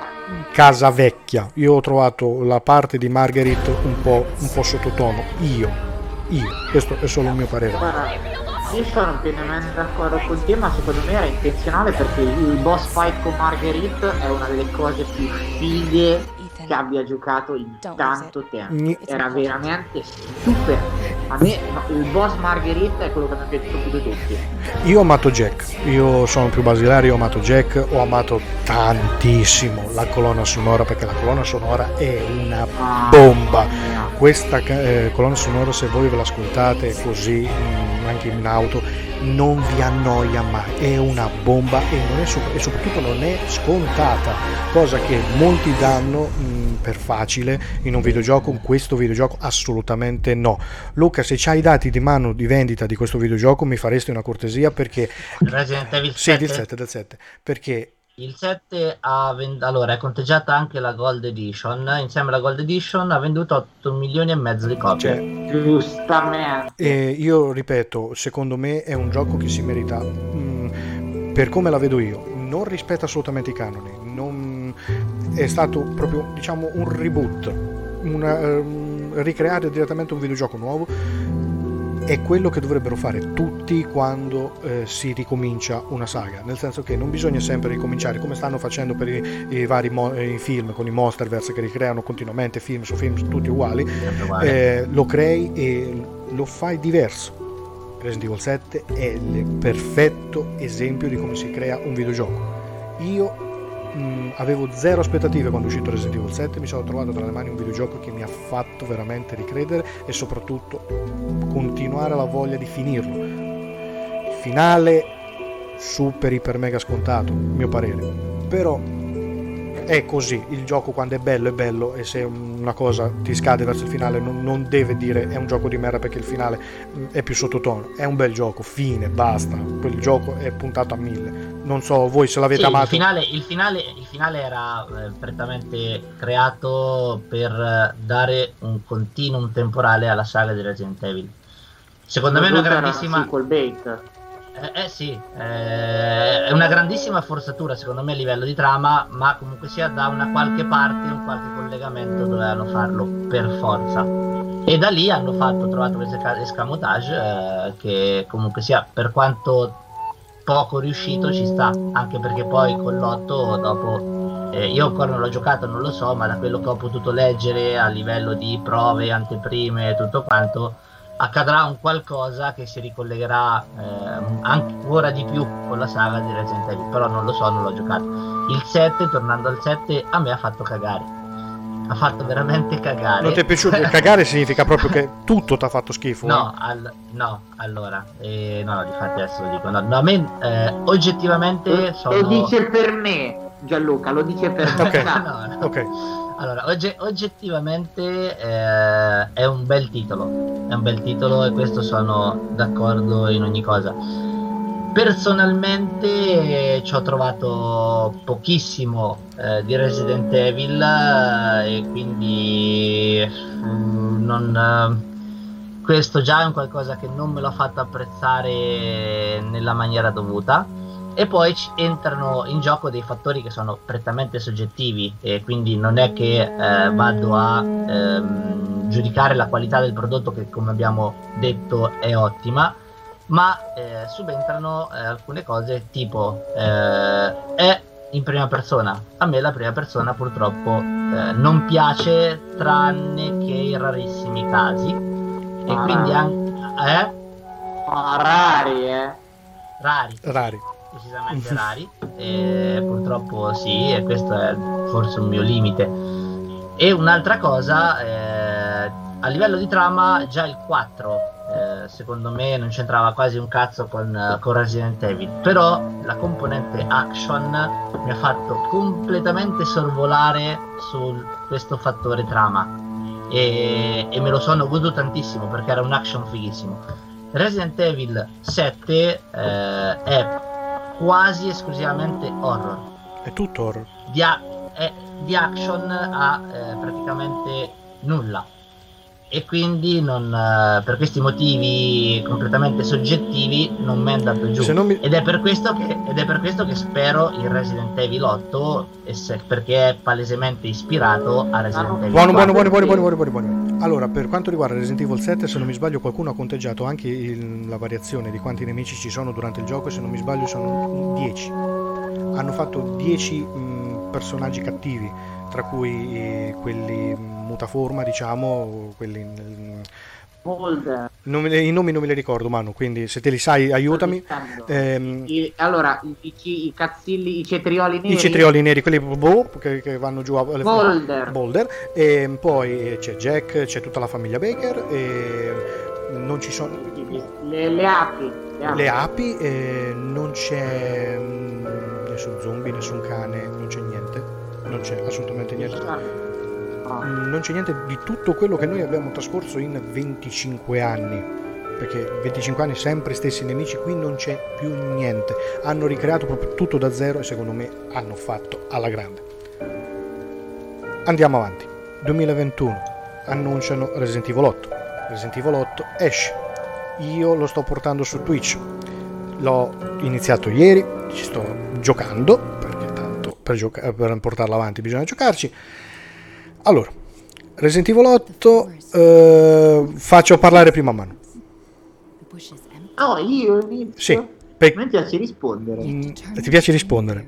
casa vecchia. Io ho trovato la parte di Marguerite un po', un po' sottotono. Io, io, questo è solo il mio parere. Guarda, io sono pienamente d'accordo con te, ma secondo me era intenzionale perché il boss fight con Marguerite è una delle cose più fighe che abbia giocato in tanto tempo. Ni- Era veramente super. A me il boss Margherita è quello che mi è piaciuto più di tutti. Io ho amato Jack, io sono più basilare, io ho amato Jack, ho amato tantissimo la colonna sonora perché la colonna sonora è una Ah, bomba. Questa eh, colonna sonora se voi ve l'ascoltate così mm, anche in auto non vi annoia mai, è una bomba e, non è e soprattutto non è scontata, cosa che molti danno mm, per facile in un videogioco, in questo videogioco assolutamente no. Luca se c'hai i dati di mano di vendita di questo videogioco mi faresti una cortesia perché Resident Evil sì, 7, del 7, del 7, perché il 7 ha vend- allora è conteggiata anche la Gold Edition insieme alla Gold Edition ha venduto 8 milioni e mezzo di copie cioè, Giustamente. E io ripeto, secondo me è un gioco che si merita, mm, per come la vedo io, non rispetta assolutamente i canoni, non- è stato proprio diciamo un reboot, una, ehm, ricreare direttamente un videogioco nuovo, è quello che dovrebbero fare tutti quando eh, si ricomincia una saga, nel senso che non bisogna sempre ricominciare come stanno facendo per i, i vari mo- i film con i Monsterverse che ricreano continuamente film su film tutti uguali, eh, lo crei e lo fai diverso. Resident Evil 7 è il perfetto esempio di come si crea un videogioco. Io mh, avevo zero aspettative quando è uscito Resident Evil 7, mi sono trovato tra le mani un videogioco che mi ha fatto veramente ricredere e soprattutto continuare la voglia di finirlo. Finale super iper mega scontato, a mio parere. Però è così, il gioco quando è bello è bello e se una cosa ti scade verso il finale non, non deve dire è un gioco di merda perché il finale è più sottotono, è un bel gioco, fine, basta, quel gioco è puntato a mille. Non so voi se l'avete Sì, il, amato. finale, il, finale, il finale era eh, prettamente creato per eh, dare un continuum temporale alla saga di Resident Evil. Secondo me è una Soprattutto era grandissima. sequel bait. Eh, eh sì, eh, è una grandissima forzatura secondo me a livello di trama, ma comunque sia da una qualche parte, un qualche collegamento dovevano farlo per forza. E da lì hanno fatto, trovato questo esca- escamotage eh, che comunque sia per quanto poco riuscito ci sta, anche perché poi con l'otto dopo eh, io ancora non l'ho giocato, non lo so, ma da quello che ho potuto leggere a livello di prove, anteprime e tutto quanto, accadrà un qualcosa che si ricollegherà eh, ancora di più con la saga di Resident Evil, però non lo so, non l'ho giocato. Il 7, tornando al 7, a me ha fatto cagare. Ha fatto veramente cagare. Non ti è piaciuto? Cagare significa proprio che *laughs* tutto ti ha fatto schifo. No, eh? al- no, allora, eh, no, no, difatti adesso lo dico. No, no, a me eh, oggettivamente sono... Lo dice per me, Gianluca, lo dice per me. Ok. *laughs* No, no. Ok, Allora, ogge- oggettivamente eh, è un bel titolo, è un bel titolo e questo sono d'accordo in ogni cosa. Personalmente eh, ci ho trovato pochissimo eh, di Resident Evil eh, e quindi mm, non, questo già è un qualcosa che non me l'ha fatto apprezzare nella maniera dovuta e poi ci entrano in gioco dei fattori che sono prettamente soggettivi e quindi non è che eh, vado a ehm, giudicare la qualità del prodotto che come abbiamo detto è ottima ma eh, subentrano eh, alcune cose tipo eh, è in prima persona a me la prima persona purtroppo eh, non piace tranne che in rarissimi casi e Ah. quindi anche eh? Ah, rari, eh. rari rari. Decisamente rari e purtroppo sì e questo è forse un mio limite. E un'altra cosa eh, a livello di trama già il 4 eh, secondo me non c'entrava quasi un cazzo con, con Resident Evil però la componente action mi ha fatto completamente sorvolare su questo fattore trama. E, e me lo sono goduto tantissimo perché era un action fighissimo. Resident Evil 7 eh, è quasi esclusivamente horror. È tutto horror. Di, a- è- di action ha eh, praticamente nulla. E quindi non, eh, per questi motivi completamente soggettivi non mi è andato giù. Mi- Ed, è per questo che, ed è per questo che spero il Resident Evil 8 e se- perché è palesemente ispirato a Resident Evil Buono, buono, 4. buono, buono, buono, buono, buono, buono. Allora, per quanto riguarda Resident Evil 7, se non mi sbaglio qualcuno ha conteggiato anche il- la variazione di quanti nemici ci sono durante il gioco e se non mi sbaglio sono 10. Hanno fatto 10 mh, personaggi cattivi, tra cui eh, quelli mh, mutaforma, diciamo, quelli nel-. Non I nomi non me li ricordo, Manu, quindi se te li sai aiutami. Ehm, I- allora, i, i, cazzilli, i cetrioli neri. I cetrioli neri, quelli boh, che, che vanno giù a Boulder. Boulder. E poi c'è Jack, c'è tutta la famiglia Baker. E non ci sono Le, le api. Le api. le api, e non c'è mm, nessun zombie, nessun cane, non c'è niente. Non c'è assolutamente niente. Mm, Non c'è niente di tutto quello che noi abbiamo trascorso in 25 anni. Perché 25 anni sempre stessi nemici, qui non c'è più niente. Hanno ricreato proprio tutto da zero e secondo me hanno fatto alla grande. Andiamo avanti. 2021 annunciano Resident Evil 8. Resident Evil 8 esce. Io lo sto portando su Twitch. L'ho iniziato ieri, ci sto giocando, perché tanto per, gioca- per portarlo avanti bisogna giocarci. Allora, Resident Evil 8 eh, faccio parlare prima a mano. No, io inizio. Sì, pe- A me piace rispondere. Mm, ti piace rispondere?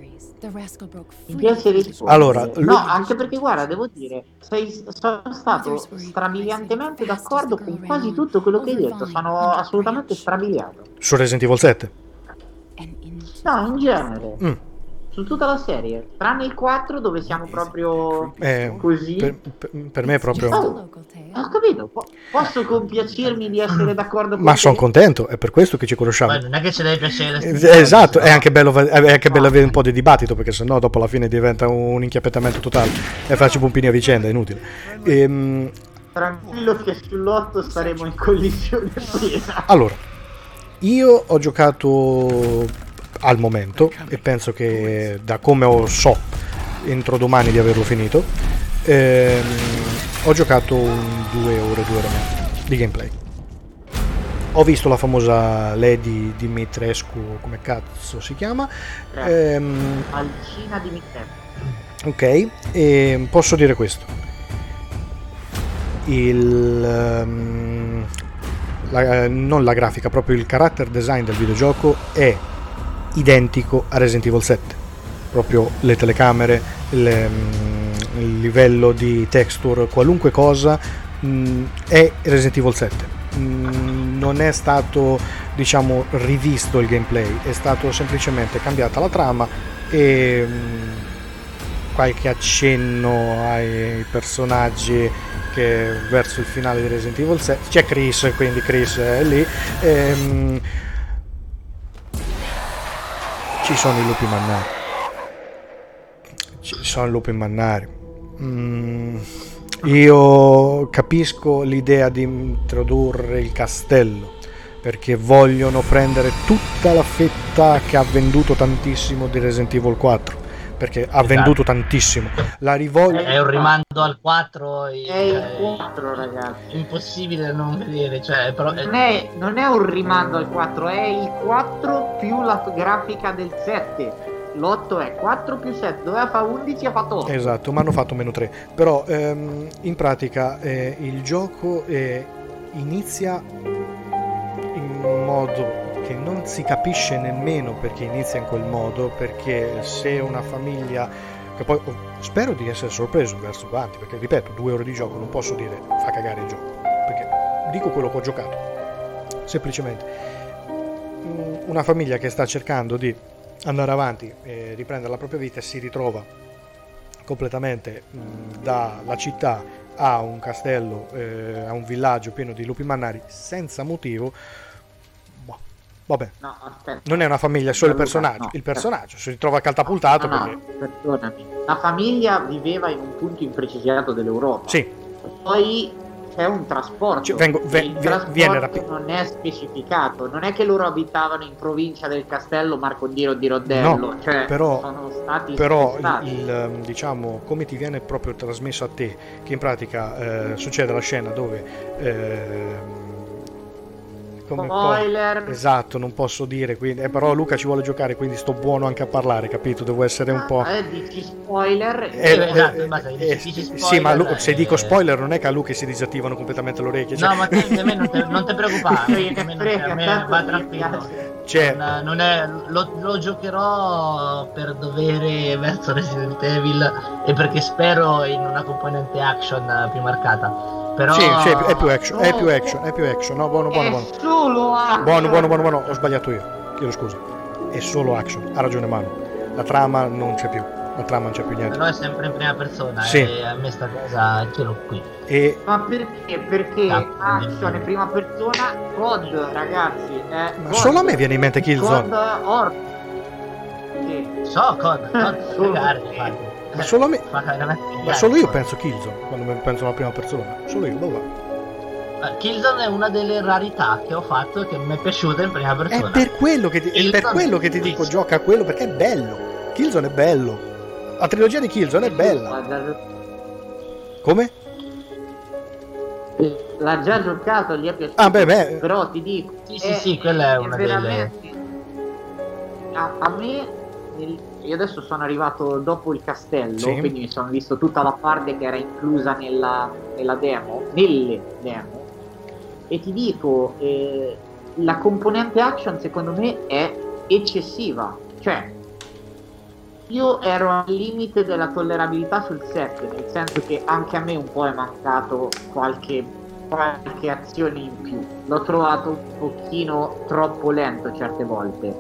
Mi piace rispondere. Allora, no, lui- anche perché guarda, devo dire, sei, sono stato strabiliantemente d'accordo con quasi tutto quello che hai detto. Sono assolutamente strabiliato. Su Resident Evil 7? No, in genere. Mm. Su tutta la serie. Tranne il 4 dove siamo proprio Eh, così. per, per- me è proprio... Oh, ho capito. po- posso compiacermi di essere d'accordo con Ma te? sono contento, è per questo che ci conosciamo. Poi non è che ce deve piacere Eh, Esatto, no? è anche bello, è anche bello avere un po' di dibattito perché sennò dopo alla fine diventa un inchiappettamento totale e farci pumpini a vicenda, è inutile. Ehm, Tranquillo che sull'otto staremo in collisione allora, io ho giocato al momento e penso che da come ho so entro domani di averlo finito, ehm, ho giocato un 2 ore, 2 ore e mezza di gameplay. Ho visto la famosa Lady Dimitrescu, come cazzo si chiama. Ehm, Alcina di Michele. Ok, e posso dire questo. Il, ehm, la- eh, non la grafica, proprio il character design del videogioco è identico a Resident Evil 7. Proprio le telecamere, il, ehm, il livello di texture, qualunque cosa mh, è Resident Evil 7. Mm, non è stato diciamo rivisto il gameplay, è stato semplicemente cambiata la trama e mm, qualche accenno ai personaggi che verso il finale di Resident Evil 7 c'è Chris quindi Chris è lì ehm, ci sono i lupi mannari. Ci sono i lupi mannari. Mm, io capisco l'idea di introdurre il castello perché vogliono prendere tutta la fetta che ha venduto tantissimo di Resident Evil 4 perché ha Esatto. venduto tantissimo la rivogliono È un rimando al 4 e- È il cioè, 4, ragazzi. è impossibile non vedere, cioè, però, è- Non è, non è un rimando al 4, è il 4 più la grafica del 7. L'8 è 4 più 7, doveva fare 11 ha fatto 8. Esatto, ma hanno fatto meno 3. Però ehm, in pratica eh, il gioco eh, inizia in modo che non si capisce nemmeno perché inizia in quel modo, perché se una famiglia che poi oh, spero di essere sorpreso verso avanti, perché ripeto, due ore di gioco non posso dire fa cagare il gioco, perché dico quello che ho giocato. Semplicemente mm, una famiglia che sta cercando di andare avanti e riprendere la propria vita si ritrova completamente mh, dalla città a un castello, eh, a un villaggio pieno di lupi mannari senza motivo. Vabbè, No, non è una famiglia, è solo il personaggio. no. il personaggio si ritrova catapultato No, perché. no, perdonami. La famiglia viveva in un punto imprecisiato dell'Europa. Sì, Poi c'è un trasporto. Cioè, vengo- ve- il trasporto viene rapi- non è specificato. Non è che loro abitavano in provincia del castello Marcondiro di Rodello. No, cioè, però- sono stati però il, il, diciamo come ti viene proprio trasmesso a te che in pratica eh, succede la scena dove ehm, come po- Spoiler. esatto non posso dire quindi eh, però Luca ci vuole giocare quindi sto buono anche a parlare capito devo essere un po' Eh, dici spoiler. Eh, Eh, esatto, eh, basta, eh, dici- dici sì, ma Lu- se eh. dico spoiler non è che a Luca si disattivano completamente le orecchie cioè, No, ma te, a me non te, non *laughs* te preoccupare, Sì, a me, non- frega, a me va tranquillo. cioè, Non, non è, lo, lo giocherò per dovere verso Resident Evil e perché spero in una componente action più marcata. Però... Sì, sì, è più, è più action, è più action, è più action. No, buono, buono, È buono. solo action. Buono, buono, buono, buono, ho sbagliato io. Chiedo scusa. È solo action, ha ragione Manu. La trama non c'è più. La trama non c'è più niente. Però è sempre in prima persona Sì. e a me sta cosa ce l'ho qui. E Ma perché? Perché Ah, action in prima persona, COD ragazzi, è ma COD. solo a me viene in mente Killzone. COD Or. Sì. So, COD, COD, *laughs* Ma solo a me. Ma solo io penso Killzone quando mi penso alla prima persona. Solo io, dove va? Eh, Killzone è una delle rarità che ho fatto e che mi è piaciuta in prima È persona. per quello che ti, è per quello è che ti dico gioca a quello perché è bello. Killzone è bello. La trilogia di Killzone è bella. Come? L'ha già giocato, gli è piaciuto. Ah, beh, beh. Però ti dico. Sì, sì, sì, quella è una delle... A, a me, io adesso sono arrivato dopo il castello, Sì. quindi mi sono visto tutta la parte che era inclusa nella, nella demo, nelle demo. E ti dico, eh, la componente action secondo me è eccessiva. Cioè, io ero al limite della tollerabilità sul 7, nel senso che anche a me un po' è mancato qualche, qualche azione in più. L'ho trovato un pochino troppo lento certe volte.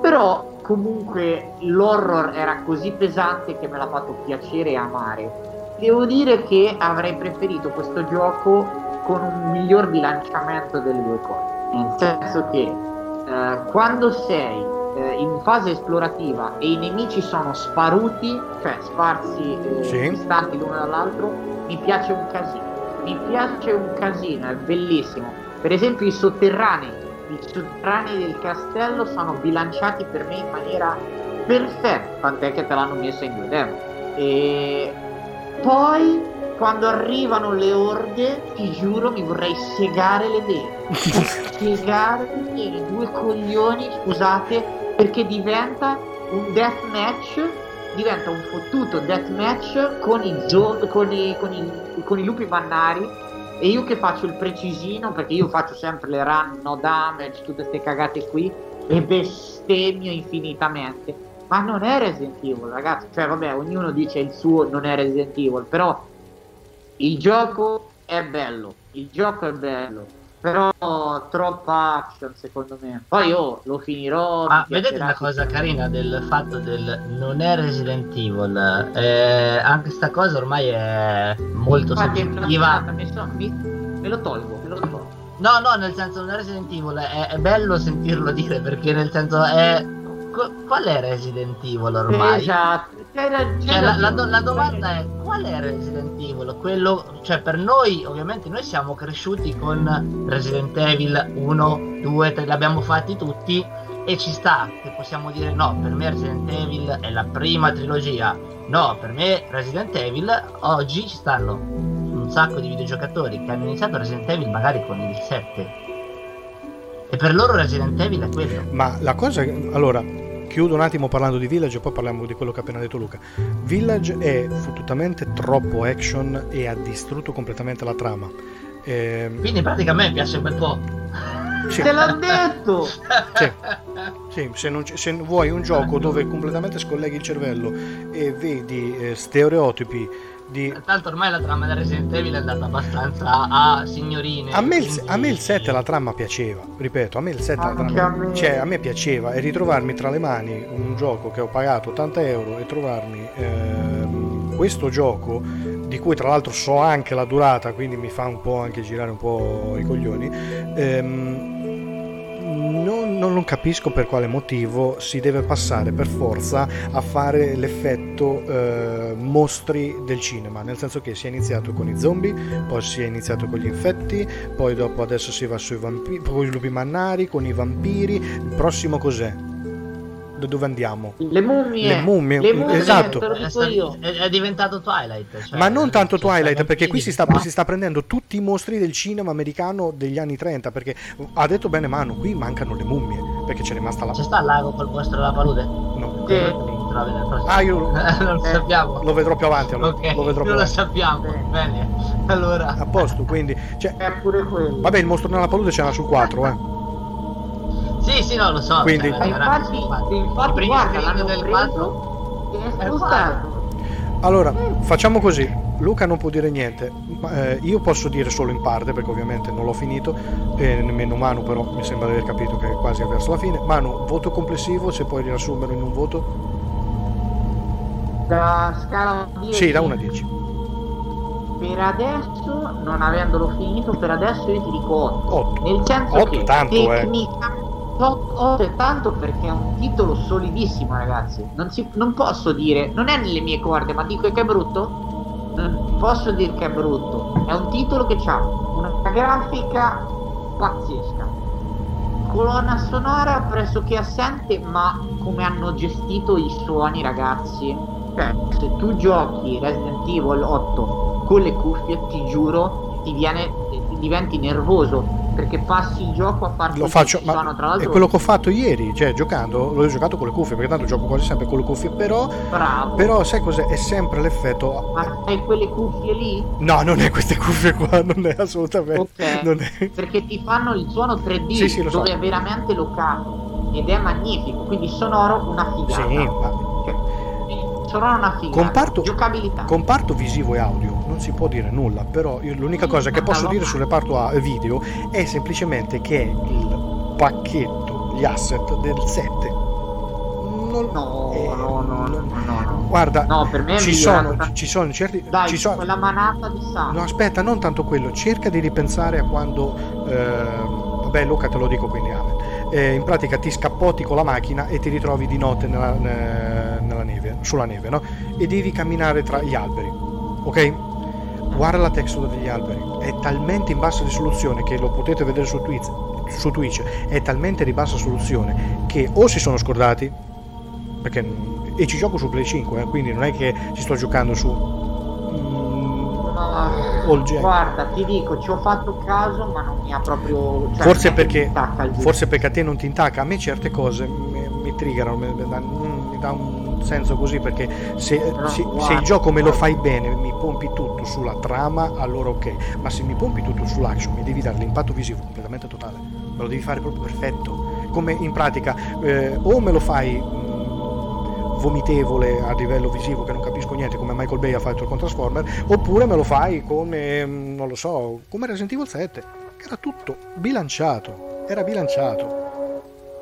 Però comunque l'horror era così pesante che me l'ha fatto piacere e amare. Devo dire che avrei preferito questo gioco con un miglior bilanciamento delle due cose. Nel senso che eh, quando sei eh, in fase esplorativa e i nemici sono sparuti, cioè sparsi eh, Sì. distanti l'uno dall'altro, mi piace un casino. Mi piace un casino, è bellissimo. Per esempio i sotterranei, i sotterranei del castello sono bilanciati per me in maniera perfetta, tant'è che te l'hanno messo in due demo. E poi quando arrivano le orde, ti giuro, mi vorrei segare le vene. *laughs* Spiegare le vene, due coglioni, scusate, perché diventa un deathmatch, diventa un fottuto deathmatch con i, zo- con i, con i, con i lupi mannari. E io che faccio il precisino, perché io faccio sempre le run, no damage, tutte queste cagate qui, e bestemmio infinitamente. Ma non è Resident Evil, ragazzi. Cioè, vabbè, ognuno dice il suo non è Resident Evil, però il gioco è bello, il gioco è bello, però troppa action secondo me. Poi io lo finirò. Ma mi vedete una cosa carina del fatto del non è Resident Evil? Eh, anche sta cosa ormai è molto Infatti, soggettiva. mi sono- mi- me lo tolgo, me lo tolgo. No, no, nel senso non è Resident Evil, è, è bello sentirlo *laughs* dire perché nel senso è... qu- Qual è Resident Evil ormai? Esatto. Cioè, la, la do- la domanda è qual è Resident Evil? Quello, cioè per noi, ovviamente noi siamo cresciuti con Resident Evil 1, 2, 3, li abbiamo fatti tutti e ci sta che possiamo dire no, per me Resident Evil è la prima trilogia. No, per me Resident Evil oggi ci stanno un sacco di videogiocatori che hanno iniziato Resident Evil magari con il 7. E per loro Resident Evil è quello. Ma la cosa. Allora, chiudo un attimo parlando di Village e poi parliamo di quello che ha appena detto Luca. Village è fottutamente troppo action e ha distrutto completamente la trama. Ehm, Quindi in pratica a me piace un bel po'. sì, Te l'ho detto! sì, sì, se, non se vuoi un gioco dove completamente scolleghi il cervello e vedi eh, stereotipi di Tanto ormai la trama del Resident Evil è andata abbastanza a signorine. A me, il, quindi- a me il 7 la trama piaceva, ripeto, a me il 7 la Anche trama, a me. cioè a me piaceva e ritrovarmi tra le mani un gioco che ho pagato 80 euro e trovarmi ehm, questo gioco di cui tra l'altro so anche la durata, quindi mi fa un po' anche girare un po' i coglioni. ehm, non, non- capisco per quale motivo si deve passare per forza a fare l'effetto eh, mostri del cinema, nel senso che si è iniziato con i zombie, poi si è iniziato con gli infetti, poi dopo adesso si va sui vampiri, con i lupi mannari, con i vampiri, il prossimo cos'è? Da dove andiamo? Le mummie! Le mummie, Le mummie, esatto. te lo È, dico sta- io. è- è diventato Twilight. cioè, Ma non tanto Twilight, perché qui si sta, si sta prendendo tutti i mostri del cinema americano degli anni 30, perché ha detto bene Manu, qui mancano le mummie, perché c'è rimasta la... C'è sta il lago col mostro della palude? no. Sì. Ah, io *laughs* non lo Eh, sappiamo. lo vedrò più avanti, allora. Ok, lo vedrò più non lo avanti. sappiamo. Bene. *laughs* Allora, A posto, quindi... Cioè, È pure quello. vabbè, il mostro nella palude c'era sul 4, eh. Sì, sì, no, lo so. Quindi- cioè, infatti, infatti. infatti, I primi guarda, l'hanno del preso 4 e è spostato. Allora, facciamo così. Luca non può dire niente, ma, eh, io posso dire solo in parte perché ovviamente non l'ho finito, e nemmeno Manu però mi sembra di aver capito che è quasi verso la fine. Manu, voto complessivo, se puoi riassumerlo in un voto? Da scala 10 Sì, da 1 a 10. Per adesso, non avendolo finito, per adesso io ti dico 8. 8. Nel senso 8 che è tanto, eh. 8 è tanto perché è un titolo solidissimo, ragazzi. Non, si- non posso dire, non è nelle mie corde, ma dico che è brutto. Non posso dire che è brutto. È un titolo che ha una grafica pazzesca. Colonna sonora pressoché assente, ma come hanno gestito i suoni, ragazzi. Cioè, se tu giochi Resident Evil 8 con le cuffie, ti giuro, ti viene, ti diventi nervoso perché passi il gioco a farti Lo faccio, ci ma sono, tra è l'altro quello che ho fatto ieri, cioè giocando, l'ho giocato con le cuffie, perché tanto gioco quasi sempre con le cuffie, però, bravo. però sai cos'è? È sempre l'effetto... Ma hai quelle cuffie lì? No, non è queste cuffie qua, *laughs* non è assolutamente... Ok. Non è... Perché ti fanno il suono 3D Sì, sì, lo so. dove è veramente locato ed è magnifico, quindi sonoro una figata. Sì, ma Cioè, sonoro una figata. Comparto- Giocabilità. comparto visivo e audio non si può dire nulla, però io l'unica cosa che posso dire sul reparto video è semplicemente che è il pacchetto, gli asset del 7. Non- No, eh, no, no, no, no, no. Guarda, No, per me ci sono, ci sono certi... Dai, ci sono- quella manata di sangue. No, aspetta, non tanto quello, cerca di ripensare a quando... ehm, vabbè, Luca te lo dico quindi, amen. Eh, in pratica ti scappotti con la macchina e ti ritrovi di notte nella, ne- nella neve, sulla neve, no? E devi camminare tra gli alberi, ok? Guarda la texture degli alberi, è talmente in bassa risoluzione che lo potete vedere su Twitch, su Twitch è talmente di bassa risoluzione che o si sono scordati, perché e ci gioco su Play 5, eh, quindi non è che ci sto giocando su mm, All Gen. Guarda, ti dico, ci ho fatto caso, ma non mi ha proprio. cioè, forse perché il forse perché a te non ti intacca. A me certe cose mi, mi triggerano mi, mi dà, un senso così perché se, Però, se- se guarda, il gioco me lo fai bene mi pompi tutto sulla trama allora ok. Ma se mi pompi tutto sull'action mi devi dare l'impatto visivo completamente totale. Me lo devi fare proprio perfetto. Come in pratica eh, o me lo fai vomitevole a livello visivo che non capisco niente come Michael Bay ha fatto con Transformer oppure me lo fai come mm, non lo so come Resident Evil 7 che era tutto bilanciato era bilanciato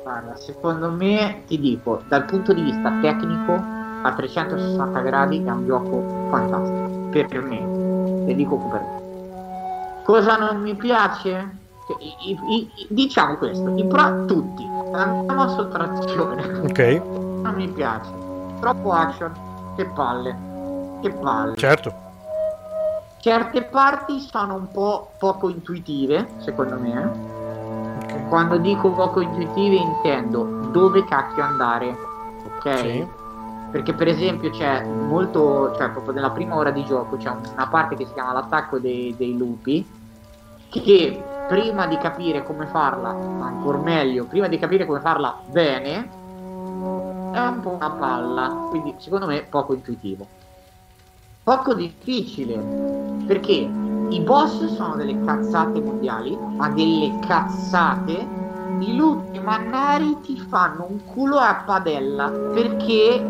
Guarda, secondo me, ti dico, dal punto di vista tecnico, a 360 gradi è un gioco fantastico. Per, me. E dico per me. Cosa non mi piace? I- i- i- diciamo questo, i pro tutti. Andiamo a sottrazione. ok Non mi piace. Troppo action. Che palle. Che palle. certo Certe parti sono un po' poco intuitive, secondo me. ok Quando dico poco intuitive intendo dove cacchio andare, ok? Sì. Perché per esempio c'è molto, cioè proprio nella prima ora di gioco c'è una parte che si chiama l'attacco dei, dei lupi, che prima di capire come farla, ancora meglio, prima di capire come farla bene, è un po' una palla, quindi secondo me poco intuitivo. Poco difficile, perché i boss sono delle cazzate mondiali, ma delle cazzate. I lupi mannari ti fanno un culo a padella perché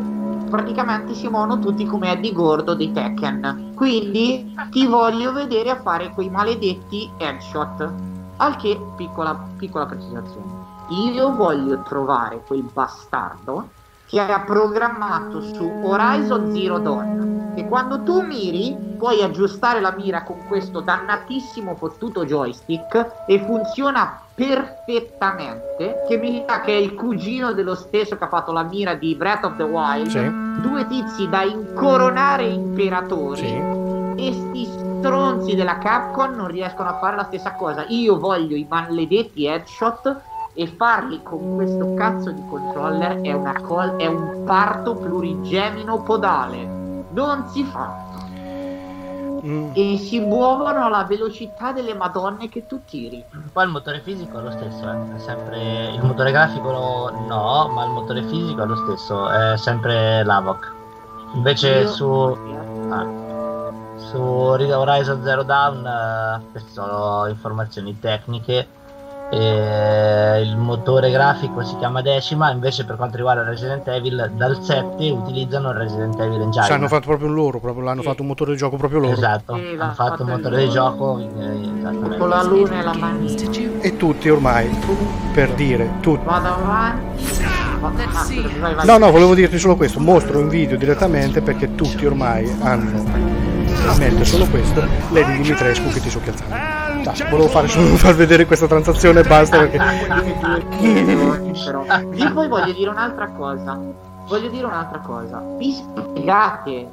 praticamente si muovono tutti come Eddie Gordo dei Tekken. Quindi ti voglio vedere a fare quei maledetti headshot. Al che, piccola, piccola precisazione. Io voglio trovare quel bastardo che ha programmato su Horizon Zero Dawn che quando tu miri puoi aggiustare la mira con questo dannatissimo fottuto joystick e funziona perfettamente che mi sa che è il cugino dello stesso che ha fatto la mira di Breath of the Wild Sì. due tizi da incoronare imperatori Sì. e sti stronzi della Capcom non riescono a fare la stessa cosa. Io voglio i maledetti headshot e farli con questo cazzo di controller è, una col- è un parto plurigemino podale. Non si fa. Mm, E si muovono alla velocità delle madonne che tu tiri. Poi il motore fisico è lo stesso, eh. è sempre il motore grafico no, ma il motore fisico è lo stesso, è sempre l'Avoc. Invece Io- su, ah, su Horizon Zero Dawn eh, queste sono informazioni tecniche eh, il motore grafico si chiama Decima, invece per quanto riguarda Resident Evil dal 7 utilizzano il Resident Evil Engine. Cioè, hanno fatto proprio loro, proprio, l'hanno Sì. fatto un motore di gioco proprio loro. Esatto, Sì, hanno fatto fatto il motore di gioco. eh. Con la luna e la manina. E tutti ormai, per dire, tutti. Vado avanti. Vai. No, no, volevo dirti solo questo, mostro in video direttamente perché tutti ormai hanno in mente solo questo, Lady Dimitrescu che ti succhia il Dai, volevo fare *laughs* solo far vedere questa transazione e basta perché... Però. Io poi voglio dire un'altra cosa. Voglio dire un'altra cosa. Vi spiegate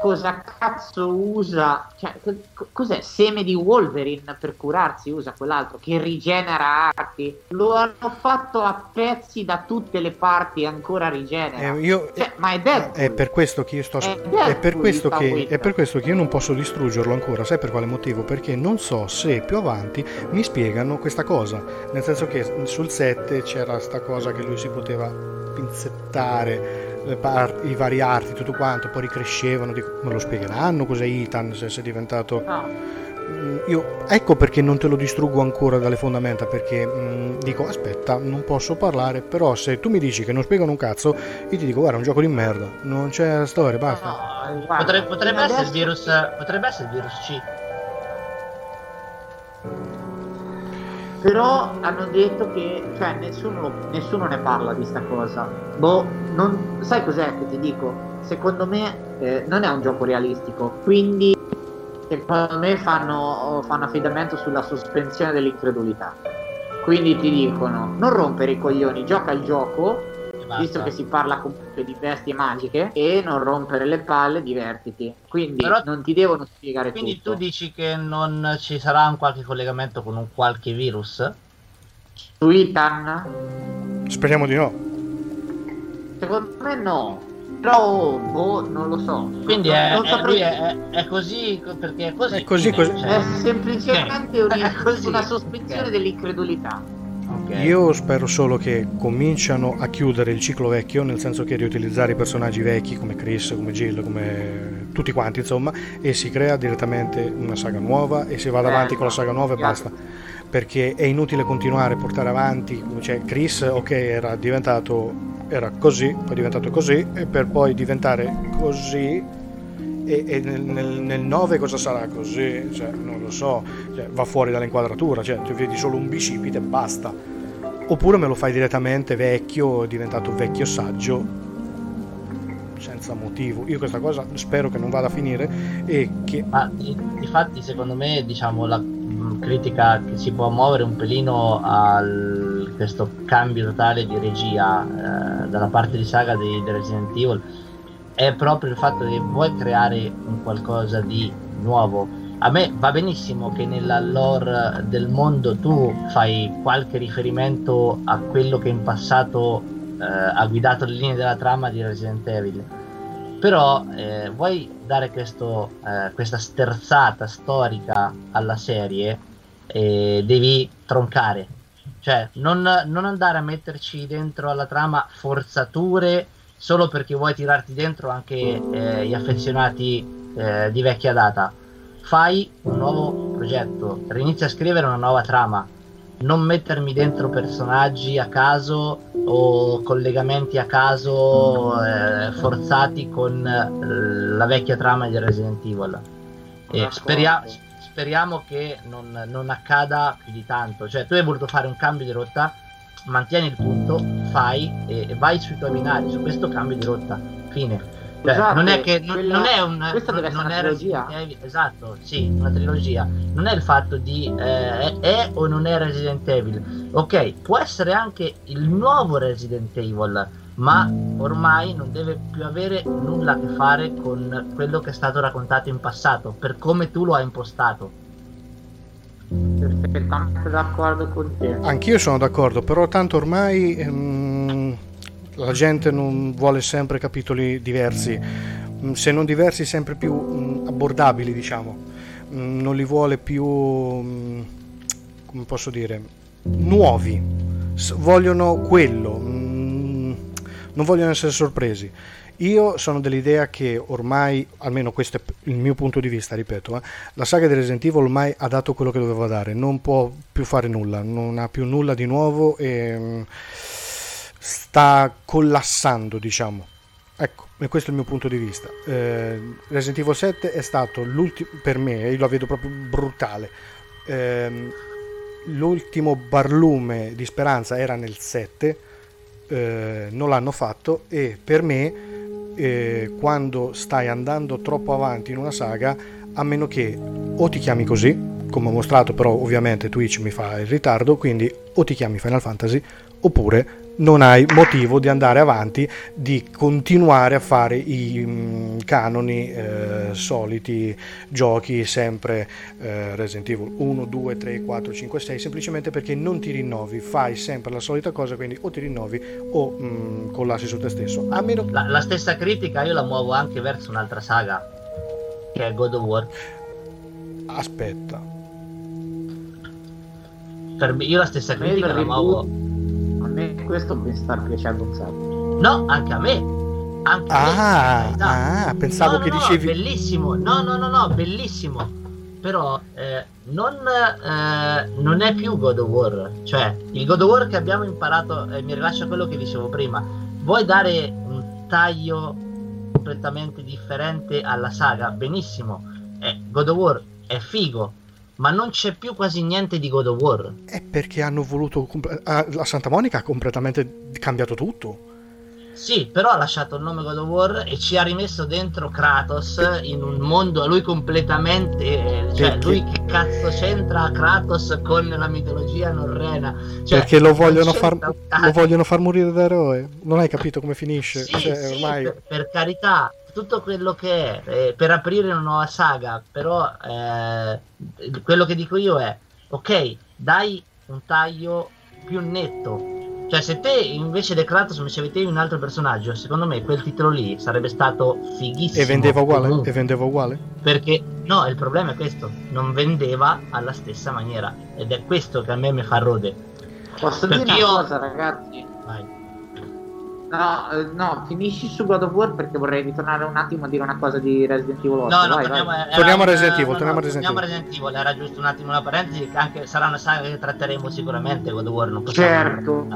cosa cazzo usa? Cioè, co- cos'è? Seme di Wolverine per curarsi? Usa quell'altro che rigenera arti. Lo hanno fatto a pezzi da tutte le parti e ancora rigenera. Eh, io- Cioè, ma è Deadpool. È per questo che io sto. È È per che, è per questo che io non posso distruggerlo ancora. Sai per quale motivo? Perché non so se più avanti mi spiegano questa cosa. Nel senso che sul 7 c'era sta cosa che lui si poteva pinzettare par- i vari arti, tutto quanto, poi ricrescevano. Dico, me lo spiegheranno cos'è Ethan se se è diventato. No. Mm, Io, ecco perché non te lo distruggo ancora dalle fondamenta, perché mm, dico aspetta, non posso parlare, però se tu mi dici che non spiegano un cazzo, io ti dico guarda, è un gioco di merda, non c'è storia, basta. No, guarda, Potrebbe, potrebbe adesso- essere il virus, potrebbe essere il virus C. Però hanno detto che, cioè, nessuno, nessuno ne parla di sta cosa. Boh, non, sai cos'è che ti dico? Secondo me eh, non è un gioco realistico, quindi secondo me fanno, fanno affidamento sulla sospensione dell'incredulità. Quindi ti dicono, non rompere i coglioni, gioca il gioco, basta. visto che si parla comunque di bestie magiche, e non rompere le palle, divertiti. Quindi Però- non ti devono spiegare Quindi tutto. tu dici che non ci sarà un qualche collegamento con un qualche virus? Su Ethan? Speriamo di no. Secondo me no. Però, boh, non lo so. Quindi è, non è- è, è così perché è così. È così, così. cioè, È semplicemente Ok. *laughs* una, È così. una sospensione Ok. dell'incredulità. Ok. Io spero solo che cominciano a chiudere il ciclo vecchio, nel senso che riutilizzare i personaggi vecchi come Chris, come Jill, come tutti quanti, insomma, e si crea direttamente una saga nuova e si Eh, avanti con la saga nuova e chiaro. basta. Perché è inutile continuare a portare avanti, cioè Chris, ok, era diventato era così, poi è diventato così e per poi diventare così e, e nel, nel, nel 9 cosa sarà così? Cioè, non lo so, cioè, va fuori dall'inquadratura, cioè tu vedi solo un bicipite e basta. Oppure me lo fai direttamente vecchio, diventato vecchio saggio, senza motivo. Io questa cosa spero che non vada a finire e che... Ma difatti secondo me diciamo la mh, critica che si può muovere un pelino a questo cambio totale di regia eh, dalla parte di saga di, di Resident Evil è proprio il fatto che vuoi creare un qualcosa di nuovo. A me va benissimo che nella lore del mondo tu fai qualche riferimento a quello che in passato eh, ha guidato le linee della trama di Resident Evil però eh, vuoi dare questo, eh, questa sterzata storica alla serie eh, devi troncare cioè non, non andare a metterci dentro alla trama forzature solo perché vuoi tirarti dentro anche eh, gli affezionati eh, di vecchia data fai un nuovo progetto rinizia a scrivere una nuova trama non mettermi dentro personaggi a caso o collegamenti a caso eh, forzati con eh, la vecchia trama di Resident Evil. E speria- speriamo che non, non accada più di tanto. Cioè, tu hai voluto fare un cambio di rotta, mantieni il punto, fai e, vai sui tuoi binari su questo cambio di rotta. Fine. Cioè, Esatto, non è che non, quella- non è un questa deve essere una trilogia. Esatto, sì, una trilogia. Non è il fatto di eh, è, è o non è Resident Evil. Ok, può essere anche il nuovo Resident Evil, ma ormai non deve più avere nulla a che fare con quello che è stato raccontato in passato, per come tu lo hai impostato. Perfettamente d'accordo con te. Anch'io sono d'accordo, però tanto ormai ehm, la gente non vuole sempre capitoli diversi, Mm, se non diversi sempre più mm, abbordabili, diciamo. Mm, Non li vuole più, come posso dire, nuovi. S- vogliono quello, non vogliono essere sorpresi. Io sono dell'idea che ormai, almeno questo è il mio punto di vista, ripeto, eh, la saga di Resident Evil ormai ha dato quello che doveva dare, non può più fare nulla, non ha più nulla di nuovo e mm, sta collassando, diciamo. Ecco, questo è il mio punto di vista. Eh, Resident Evil 7 è stato l'ultimo, per me, io lo vedo proprio brutale. Ehm, l'ultimo barlume di speranza era nel 7, eh, non l'hanno fatto e per me eh, quando stai andando troppo avanti in una saga, a meno che o ti chiami così, come ho mostrato però ovviamente Twitch mi fa il ritardo, quindi o ti chiami Final Fantasy oppure non hai motivo di andare avanti, di continuare a fare i mm, canoni eh, soliti giochi, sempre eh, Resident Evil 1, 2, 3, 4, 5, 6, semplicemente perché non ti rinnovi, fai sempre la solita cosa, quindi o ti rinnovi o mm, collassi su te stesso. A meno... La, la stessa critica io la muovo anche verso un'altra saga, che è God of War. Aspetta. Per me, io la stessa critica la muovo. A me questo mi sta piacendo un sacco. No, anche a me. Anche a me, Ah, carità. ah, pensavo No, no, che no, dicevi... bellissimo. No, no, no, no, bellissimo. Però eh, non, eh, non è più God of War. Cioè, il God of War che abbiamo imparato, eh, mi rilascia quello che dicevo prima. Vuoi dare un taglio completamente differente alla saga? Benissimo. Eh, God of War è figo. Ma non c'è più quasi niente di God of War. È perché hanno voluto... ah, la Santa Monica ha completamente cambiato tutto. Sì, però ha lasciato il nome God of War e ci ha rimesso dentro Kratos in un mondo a lui completamente. eh, Cioè, Perché? lui che cazzo c'entra Kratos con la mitologia norrena? Cioè, perché lo vogliono, far, lo *laughs* vogliono far morire da eroe. Non hai capito come finisce. Sì, Cioè, sì, ormai... per, per carità, tutto quello che è eh, per aprire una nuova saga, però eh, quello che dico io è, ok, dai un taglio più netto. Cioè, se te invece di Kratos mi avevi un altro personaggio, secondo me quel titolo lì sarebbe stato fighissimo. E vendeva uguale? comunque. E vendeva uguale? Perché no, il problema è questo, non vendeva alla stessa maniera. Ed è questo che a me mi fa rode. Posso dire Perché una io- cosa, ragazzi? Vai. No, eh, no, finisci su God of War perché vorrei ritornare un attimo a dire una cosa di Resident Evil 8. No, no, vai, torniamo, vai. era Torniamo a Resident Evil, no, no, torniamo a Resident torniamo Resident Evil, era giusto un attimo una parentesi, che anche sarà una saga che tratteremo sicuramente God of War, non possiamo- Certo,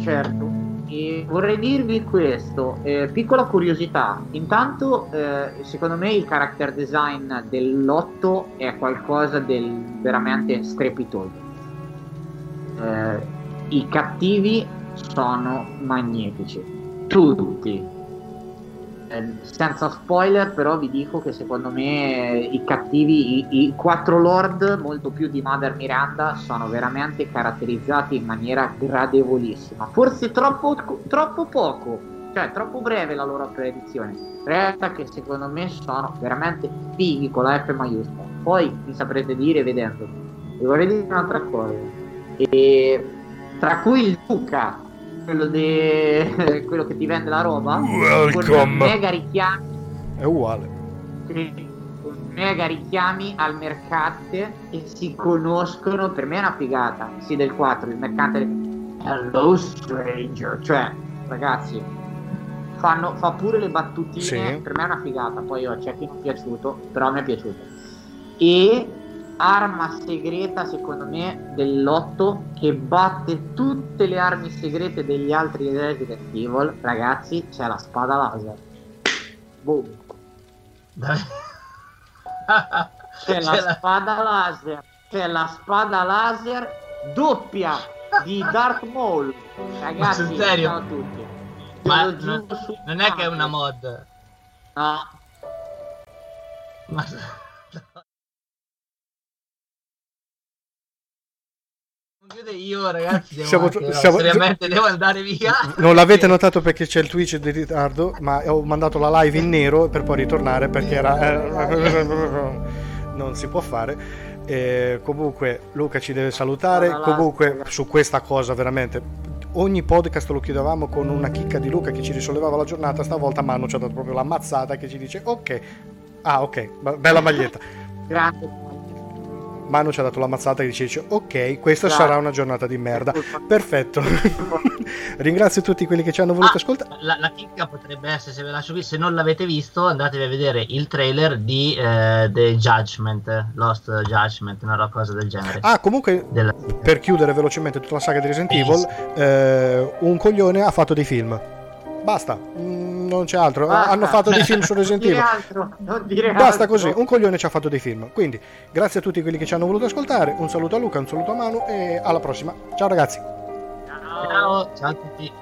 certo. E vorrei dirvi questo, eh, piccola curiosità. Intanto, eh, secondo me il character design dell'8 è qualcosa del veramente strepitoso. Eh, I cattivi sono magnifici, tutti. Eh, senza spoiler, però vi dico che secondo me eh, i cattivi, i, i quattro lord, molto più di Mother Miranda, sono veramente caratterizzati in maniera gradevolissima. Forse troppo, troppo poco, cioè troppo breve la loro apparizione. In realtà che secondo me sono veramente fighi con la F maiuscola. Poi vi saprete dire vedendo. Vi vorrei dire un'altra cosa. E, tra cui il Luca, quello, de... *laughs* quello che ti vende la roba, con Welcome. mega richiami. È uguale. mega richiami al mercante e si conoscono per me è una figata. Sì del 4 il mercante hello stranger. Cioè ragazzi fanno, fa pure le battutine. Sì. per me è una figata. Poi oh, c'è chi non è piaciuto però mi è piaciuto. E arma segreta secondo me dell'8 che batte tutte le armi segrete degli altri Resident Evil. Ragazzi c'è la spada laser. Boom. C'è la C'è la- spada laser, c'è la spada laser doppia di Dark Maul. Ragazzi, ciao a tutti. Te Ma non, non è che è una mod. No, Ma... chiude io ragazzi, devo, Siamo- anche- siamo- seriamente *laughs* devo andare via. Non l'avete notato perché c'è il Twitch di ritardo, ma ho mandato la live in nero per poi ritornare perché era... eh, *laughs* non si può fare. Eh, comunque Luca ci deve salutare. Comunque su questa cosa veramente ogni podcast lo chiudevamo con una chicca di Luca che ci risollevava la giornata. Stavolta Manu ci ha dato proprio la mazzata che ci dice ok. Ah ok, bella maglietta. grande. Manu ci ha dato la mazzata e dice, ok, questa Esatto. sarà una giornata di merda. Perfetto. *laughs* Ringrazio tutti quelli che ci hanno voluto Ah, ascoltare. La, la chicca potrebbe essere, se ve lascio qui, se non l'avete visto, andatevi a vedere il trailer di eh, The Judgment, Lost Judgment, una cosa del genere. Ah, comunque, Della- per chiudere velocemente tutta la saga di Resident Evil, eh, un coglione ha fatto dei film. Basta, mm, non c'è altro. Basta. Hanno fatto dei film su Resident Evil. altro, non dire Basta altro. così, un coglione ci ha fatto dei film. Quindi, grazie a tutti quelli che ci hanno voluto ascoltare. Un saluto a Luca, un saluto a Manu e alla prossima. Ciao ragazzi. Ciao, ciao a tutti.